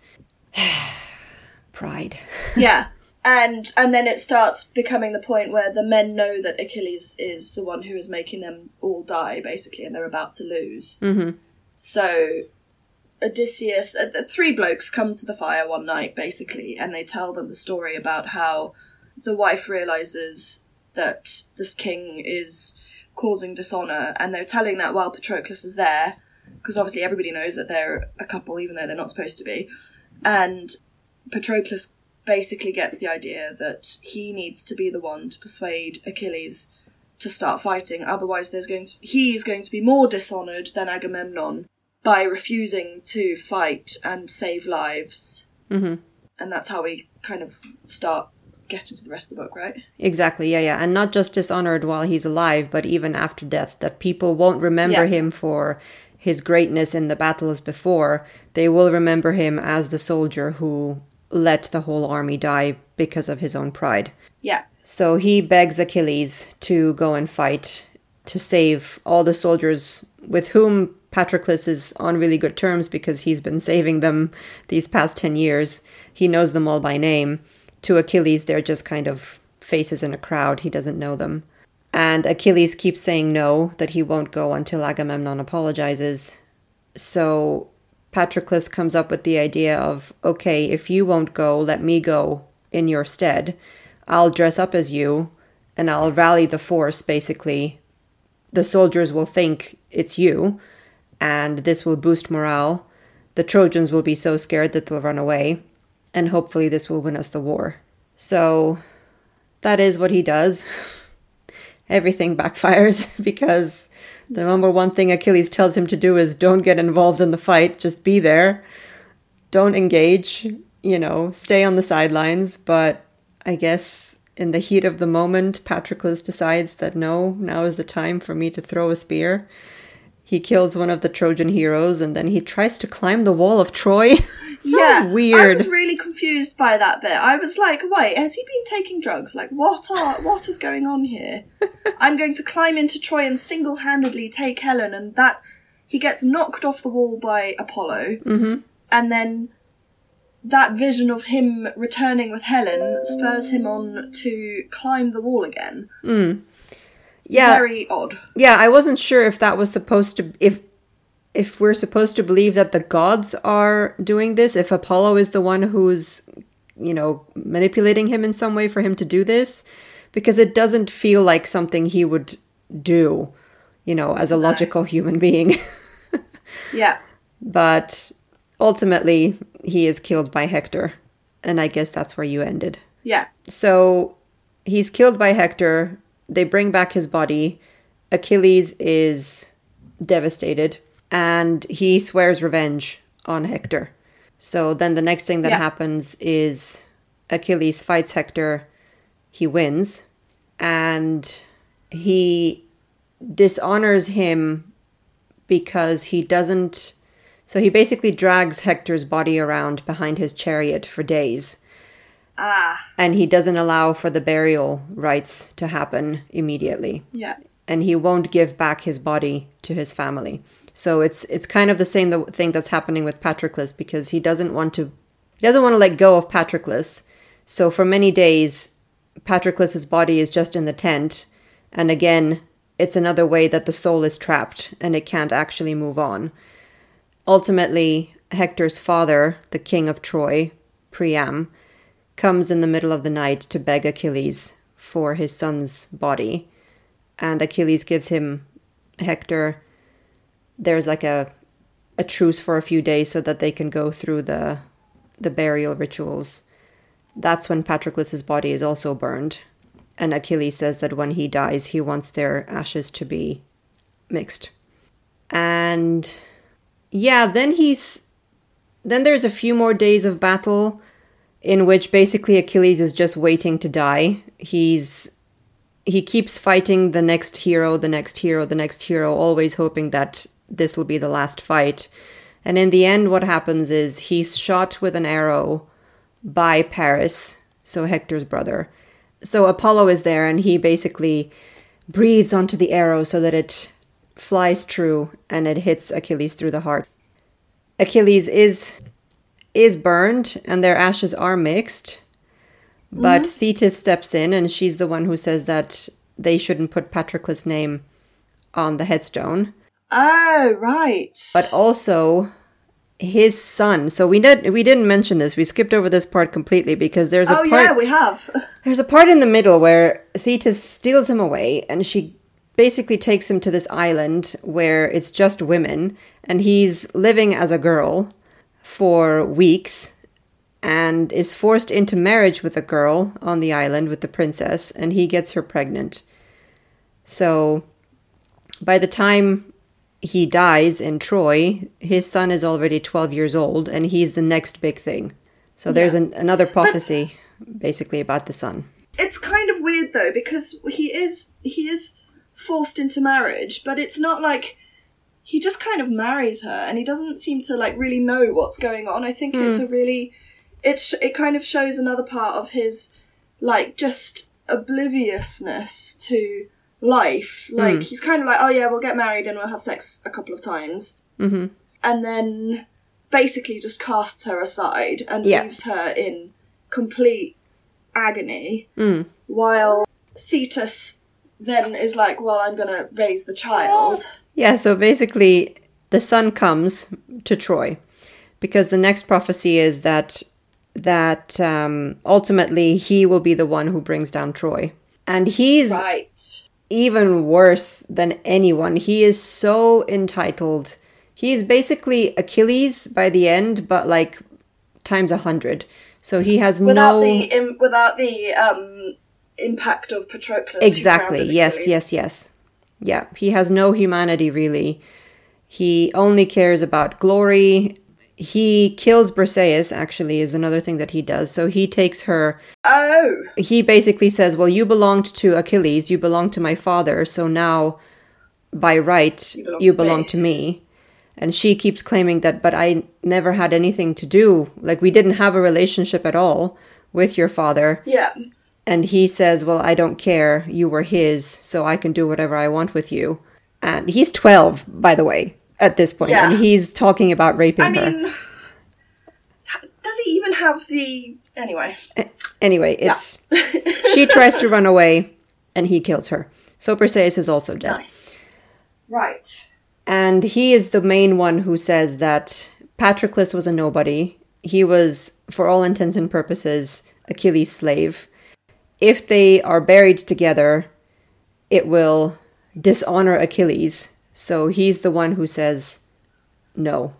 <sighs> Pride. <laughs> yeah and and then it starts becoming the point where the men know that achilles is the one who is making them all die basically and they're about to lose hmm so odysseus uh, the three blokes come to the fire one night basically and they tell them the story about how the wife realizes that this king is causing dishonor and they're telling that while patroclus is there because obviously everybody knows that they're a couple even though they're not supposed to be and Patroclus basically gets the idea that he needs to be the one to persuade Achilles to start fighting. Otherwise, there's going to he is going to be more dishonored than Agamemnon by refusing to fight and save lives. Mhm. And that's how we kind of start getting to the rest of the book, right? Exactly, yeah, yeah. And not just dishonored while he's alive, but even after death, that people won't remember Yeah. him for his greatness in the battles before. They will remember him as the soldier who let the whole army die because of his own pride. Yeah. So he begs Achilles to go and fight to save all the soldiers with whom Patroclus is on really good terms because he's been saving them these past 10 years. He knows them all by name. To Achilles, they're just kind of faces in a crowd. He doesn't know them. And Achilles keeps saying no, that he won't go until Agamemnon apologizes. So Patroclus comes up with the idea of okay, if you won't go, let me go in your stead. I'll dress up as you and I'll rally the force basically. The soldiers will think it's you, and this will boost morale. The Trojans will be so scared that they'll run away, and hopefully, this will win us the war. So, that is what he does. <laughs> Everything backfires <laughs> because the number one thing Achilles tells him to do is don't get involved in the fight, just be there. Don't engage, you know, stay on the sidelines. But I guess in the heat of the moment, Patroclus decides that no, now is the time for me to throw a spear. He kills one of the Trojan heroes and then he tries to climb the wall of Troy. <laughs> Yeah, weird. I was really confused by that bit. I was like, "Wait, has he been taking drugs? Like, what are what is going on here?" <laughs> I'm going to climb into Troy and single-handedly take Helen, and that he gets knocked off the wall by Apollo, mm-hmm. and then that vision of him returning with Helen spurs him on to climb the wall again. Yeah. Very odd. Yeah, I wasn't sure if that was supposed to if if we're supposed to believe that the gods are doing this, if Apollo is the one who's you know manipulating him in some way for him to do this because it doesn't feel like something he would do, you know, as a logical human being. <laughs> Yeah. but ultimately he is killed by Hector, and I guess that's where you ended. Yeah. So he's killed by Hector. They bring back his body. Achilles is devastated and he swears revenge on Hector. So then the next thing that Yeah. happens is Achilles fights Hector. He wins and he dishonors him because he doesn't. So he basically drags Hector's body around behind his chariot for days Ah. and he doesn't allow for the burial rites to happen immediately. Yeah. and he won't give back his body to his family. So it's it's kind of the same thing that's happening with patroclus because he doesn't want to he doesn't want to let go of patroclus. So for many days patroclus's body is just in the tent. And again it's another way that the soul is trapped and it can't actually move on. Ultimately hector's father the king of troy priam comes in the middle of the night to beg Achilles for his son's body. And Achilles gives him Hector. There's like a a truce for a few days so that they can go through the the burial rituals. That's when Patroclus's body is also burned. And Achilles says that when he dies, he wants their ashes to be mixed. And yeah, then he's then there's a few more days of battle in which basically Achilles is just waiting to die. He's he keeps fighting the next hero, the next hero, the next hero, always hoping that this will be the last fight. And in the end what happens is he's shot with an arrow by Paris, so Hector's brother. So Apollo is there and he basically breathes onto the arrow so that it flies true and it hits Achilles through the heart. Achilles is is burned and their ashes are mixed. But mm-hmm. Thetis steps in and she's the one who says that they shouldn't put Patroclus' name on the headstone. Oh, right. But also his son. So we did we didn't mention this. We skipped over this part completely because there's a oh, part yeah, we have. <laughs> there's a part in the middle where Thetis steals him away and she basically takes him to this island where it's just women and he's living as a girl for weeks and is forced into marriage with a girl on the island with the princess and he gets her pregnant. So by the time he dies in Troy, his son is already 12 years old and he's the next big thing. So there's an, another prophecy basically about the son. it's kind of weird though because he is he is forced into marriage, but it's not like he just kind of marries her and he doesn't seem to like really know what's going on. I think hmm. it's a really it sh- it kind of shows another part of his like just obliviousness to life. Hmm. Like he's kind of like, oh yeah, we'll get married and we'll have sex a couple of times, mm-hmm. and then basically just casts her aside and Yeah. leaves her in complete agony, hmm. while Thetis then is like, well, I'm gonna raise the child. Yeah, so basically, the son comes to Troy because the next prophecy is that that um, ultimately he will be the one who brings down Troy, and he's Right. even worse than anyone. He is so entitled. He's basically Achilles by the end, but like times a hundred. So he has Without no the Im- without the um impact of Patroclus. exactly yes yes yes yeah he has no humanity really he only cares about glory he kills Briseis, actually, is another thing that he does. So he takes her, Oh, he basically says, Well, you belonged to Achilles, you belonged to my father, so now by right, you belong belong, to to, me." me. And she keeps claiming that, but I never had anything to do, like, we didn't have a relationship at all with your father. yeah. And he says, Well, I don't care. You were his, so I can do whatever I want with you. And he's 12, by the way, at this point, Yeah. And he's talking about raping I her. mean, does he even have the. Anyway. Anyway, it's. she tries to run away, and he kills her. So Briseis is also dead. Nice. Right. And he is the main one who says that Patroclus was a nobody. He was, for all intents and purposes, Achilles' slave. If they are buried together, it will dishonor Achilles. So he's the one who says, no,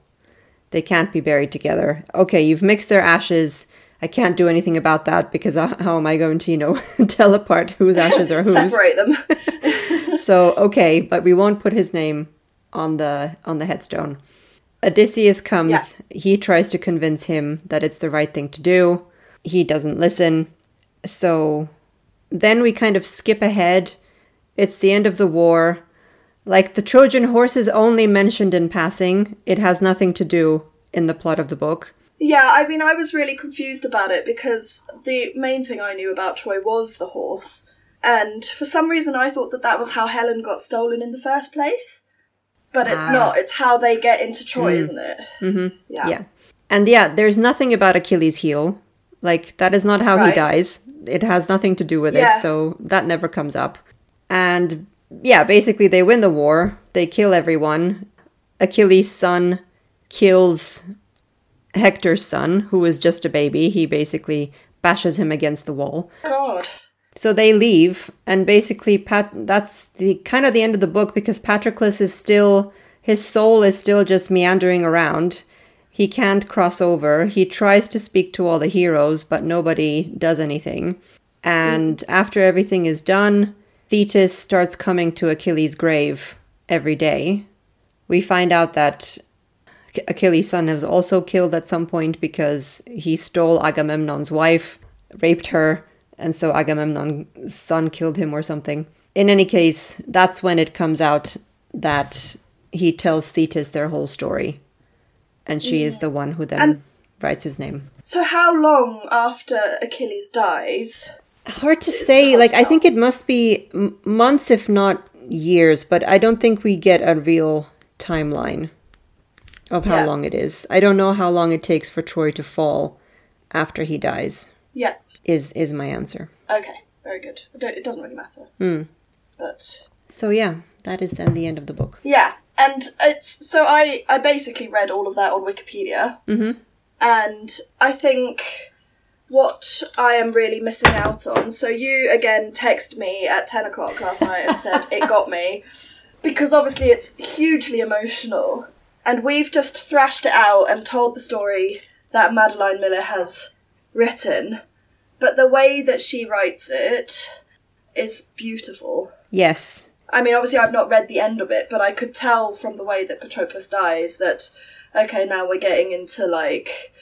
they can't be buried together. Okay, you've mixed their ashes. I can't do anything about that because how am I going to, you know, <laughs> tell apart whose ashes are <laughs> whose? Separate them. <laughs> So okay, but we won't put his name on the on the headstone. Odysseus comes. Yeah. He tries to convince him that it's the right thing to do. He doesn't listen. So then we kind of skip ahead. It's the end of the war. Like the Trojan horse is only mentioned in passing. It has nothing to do in the plot of the book. yeah, I mean, I was really confused about it because the main thing I knew about Troy was the horse. And for some reason, I thought that that was how Helen got stolen in the first place. But it's Ah. not. It's how they get into Troy, isn't it? Mm-hmm. Yeah. Yeah. And yeah, there's nothing about Achilles' heel. Like, that is not how he dies. It has nothing to do with Yeah. it, so that never comes up. And yeah, basically, they win the war, they kill everyone. Achilles' son kills Hector's son, who is just a baby. He basically bashes him against the wall. God. So they leave, and basically, Pat. That's the kind of the end of the book because Patroclus is still his soul is still just meandering around. He can't cross over. He tries to speak to all the heroes, but nobody does anything. And after everything is done, Thetis starts coming to Achilles' grave every day. We find out that Achilles' son was also killed at some point because he stole Agamemnon's wife, raped her, and so Agamemnon's son killed him or something. In any case, that's when it comes out that he tells Thetis their whole story. And she is the one who then And- writes his name. So how long after Achilles dies? Hard to say. Like, I think it must be m- months, if not years, but I don't think we get a real timeline of how Yeah. long it is. I don't know how long it takes for Troy to fall after he dies. Yeah. Is is my answer. Okay. Very good. It doesn't really matter. Hmm. But So yeah, that is then the end of the book. yeah, and it's so I I basically read all of that on Wikipedia, mm-hmm. and I think what I am really missing out on. So you again text me at ten o'clock last night and said it got me because obviously it's hugely emotional, and we've just thrashed it out and told the story that Madeline Miller has written, but the way that she writes it is beautiful. Yes. I mean, obviously, I've not read the end of it, but I could tell from the way that Patroclus dies that, okay, now we're getting into like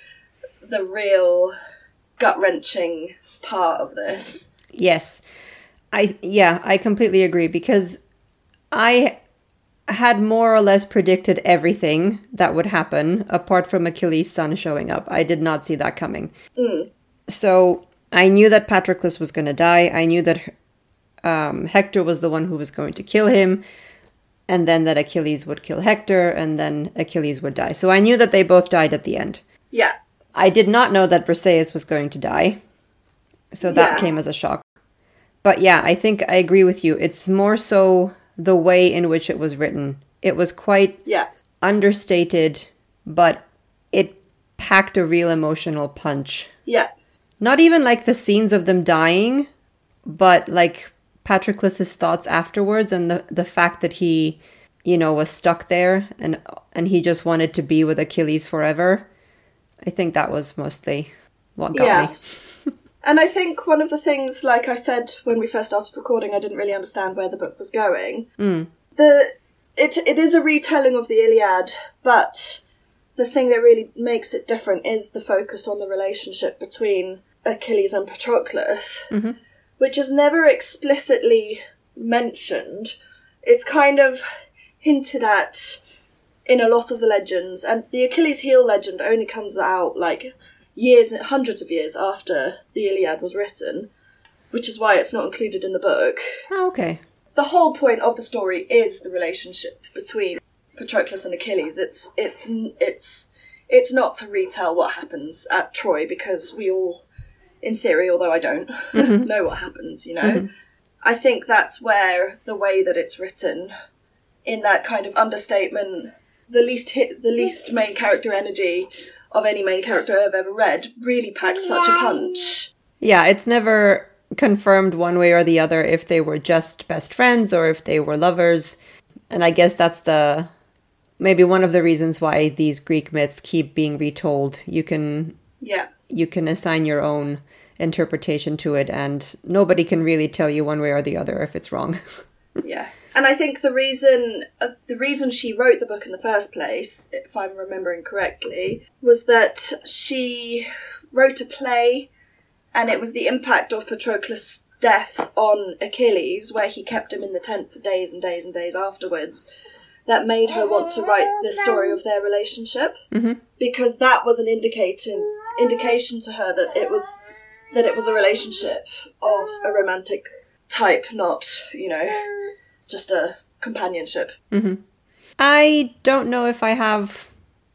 the real gut wrenching part of this. Yes. I yeah, I completely agree because I had more or less predicted everything that would happen apart from Achilles' son showing up. I did not see that coming. Mm. So I knew that Patroclus was going to die. I knew that um, Hector was the one who was going to kill him, and then that Achilles would kill Hector, and then Achilles would die. So I knew that they both died at the end. Yeah, I did not know that Briseis was going to die. So that Yeah. came as a shock. But yeah, I think I agree with you. It's more so the way in which it was written. It was quite yeah, understated, but it packed a real emotional punch. yeah, Not even like the scenes of them dying, but like Patroclus's thoughts afterwards and the the fact that he, you know, was stuck there and and he just wanted to be with Achilles forever. I think that was mostly what got Yeah. me. <laughs> And I think one of the things, like I said when we first started recording, I didn't really understand where the book was going. Mm. The it it is a retelling of the Iliad, but the thing that really makes it different is the focus on the relationship between Achilles and Patroclus, mm-hmm. Which is never explicitly mentioned. It's kind of hinted at in a lot of the legends, and the Achilles heel legend only comes out like years, hundreds of years after the Iliad was written, which is why it's not included in the book. Oh, okay. The whole point of the story is the relationship between Patroclus and Achilles. It's it's it's it's not to retell what happens at Troy because we all, in theory, although I don't, <laughs> mm-hmm. know what happens. You know, mm-hmm. I think that's where the way that it's written, in that kind of understatement, the least hit, the least main character energy of any main character I've ever read, really packs such a punch. Yeah, it's never confirmed one way or the other if they were just best friends or if they were lovers. And I guess that's the maybe one of the reasons why these Greek myths keep being retold. You can Yeah. you can assign your own interpretation to it and nobody can really tell you one way or the other if it's wrong. <laughs> Yeah, and I think the reason uh, the reason she wrote the book in the first place, if I'm remembering correctly, was that she wrote a play, and it was the impact of Patroclus' death on Achilles, where he kept him in the tent for days and days and days afterwards, that made her want to write the story of their relationship, mm-hmm. because that was an indicating indication to her that it was that it was a relationship of a romantic type, not you know just a companionship. Mm-hmm. I don't know if I have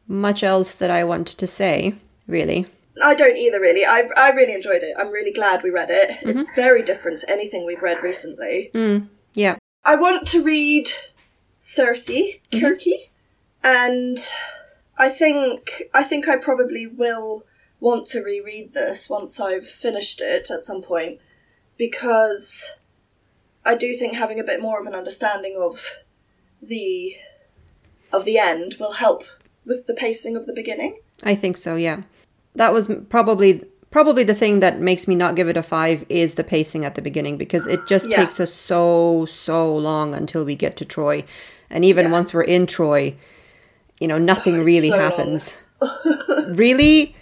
much else that I want to say, really. I don't either, really. I, I really enjoyed it. I'm really glad we read it. It's mm-hmm. very different to anything we've read recently. Mm, yeah. I want to read Circe, Kirky, mm-hmm. and I think I think I probably will want to reread this once I've finished it at some point because I do think having a bit more of an understanding of the of the end will help with the pacing of the beginning. I think so, yeah. That was probably probably the thing that makes me not give it a 5 is the pacing at the beginning because it just Yeah. takes us so so long until we get to Troy. And even Yeah. once we're in Troy, you know, nothing really so happens. <laughs> really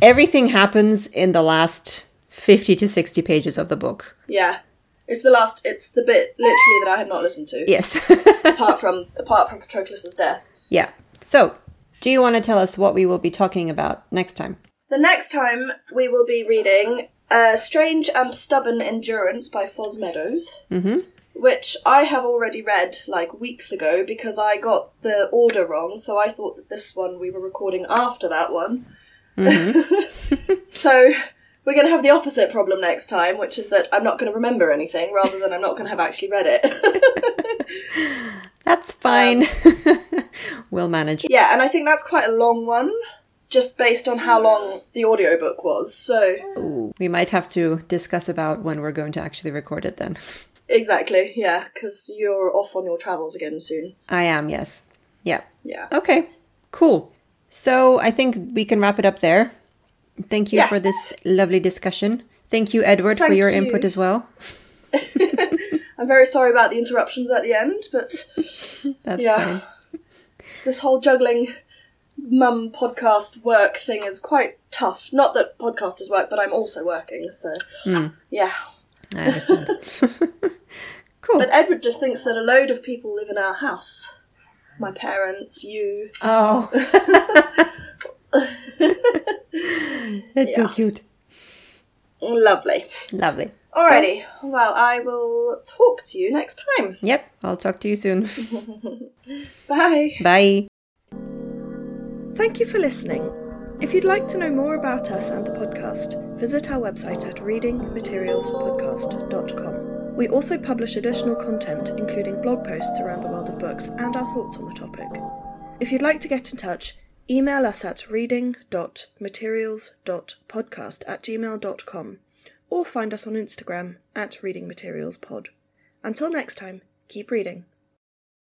everything happens in the last 50 to 60 pages of the book. Yeah. It's the last it's the bit literally that I have not listened to. Yes. <laughs> Apart from apart from Patroclus' death. yeah. So, do you want to tell us what we will be talking about next time? The next time we will be reading uh, Strange and Stubborn Endurance by Foz Meadows, mm-hmm. which I have already read like weeks ago because I got the order wrong, so I thought that this one we were recording after that one. Mm-hmm. <laughs> so we're going to have the opposite problem next time, which is that I'm not going to remember anything rather than I'm not going to have actually read it. <laughs> That's fine. Um, <laughs> we'll manage. yeah, and I think that's quite a long one. Just based on how long the audiobook was, so Ooh, we might have to discuss about when we're going to actually record it then. Exactly, yeah, because you're off on your travels again soon. I am, yes. Yeah. Yeah. Okay. Cool. So I think we can wrap it up there. Thank you for this lovely discussion. Thank you, Edward, for your you. input as well. <laughs> I'm very sorry about the interruptions at the end, but <laughs> That's Yeah. fine. this whole juggling mum podcast work thing is quite tough. Not that podcasters work, but I'm also working, so hmm. yeah. I understand. <laughs> cool. But Edward just thinks that a load of people live in our house. My parents, you. Oh. <laughs> That's so cute. Lovely. Lovely. Alrighty, well, I will talk to you next time. Yep. I'll talk to you soon. <laughs> Bye. Bye. Thank you for listening. If you'd like to know more about us and the podcast, visit our website at readingmaterialspodcast.com. We also publish additional content, including blog posts around the world of books and our thoughts on the topic. If you'd like to get in touch, email us at reading.materials.podcast at gmail.com or find us on Instagram at readingmaterialspod. Until next time, keep reading.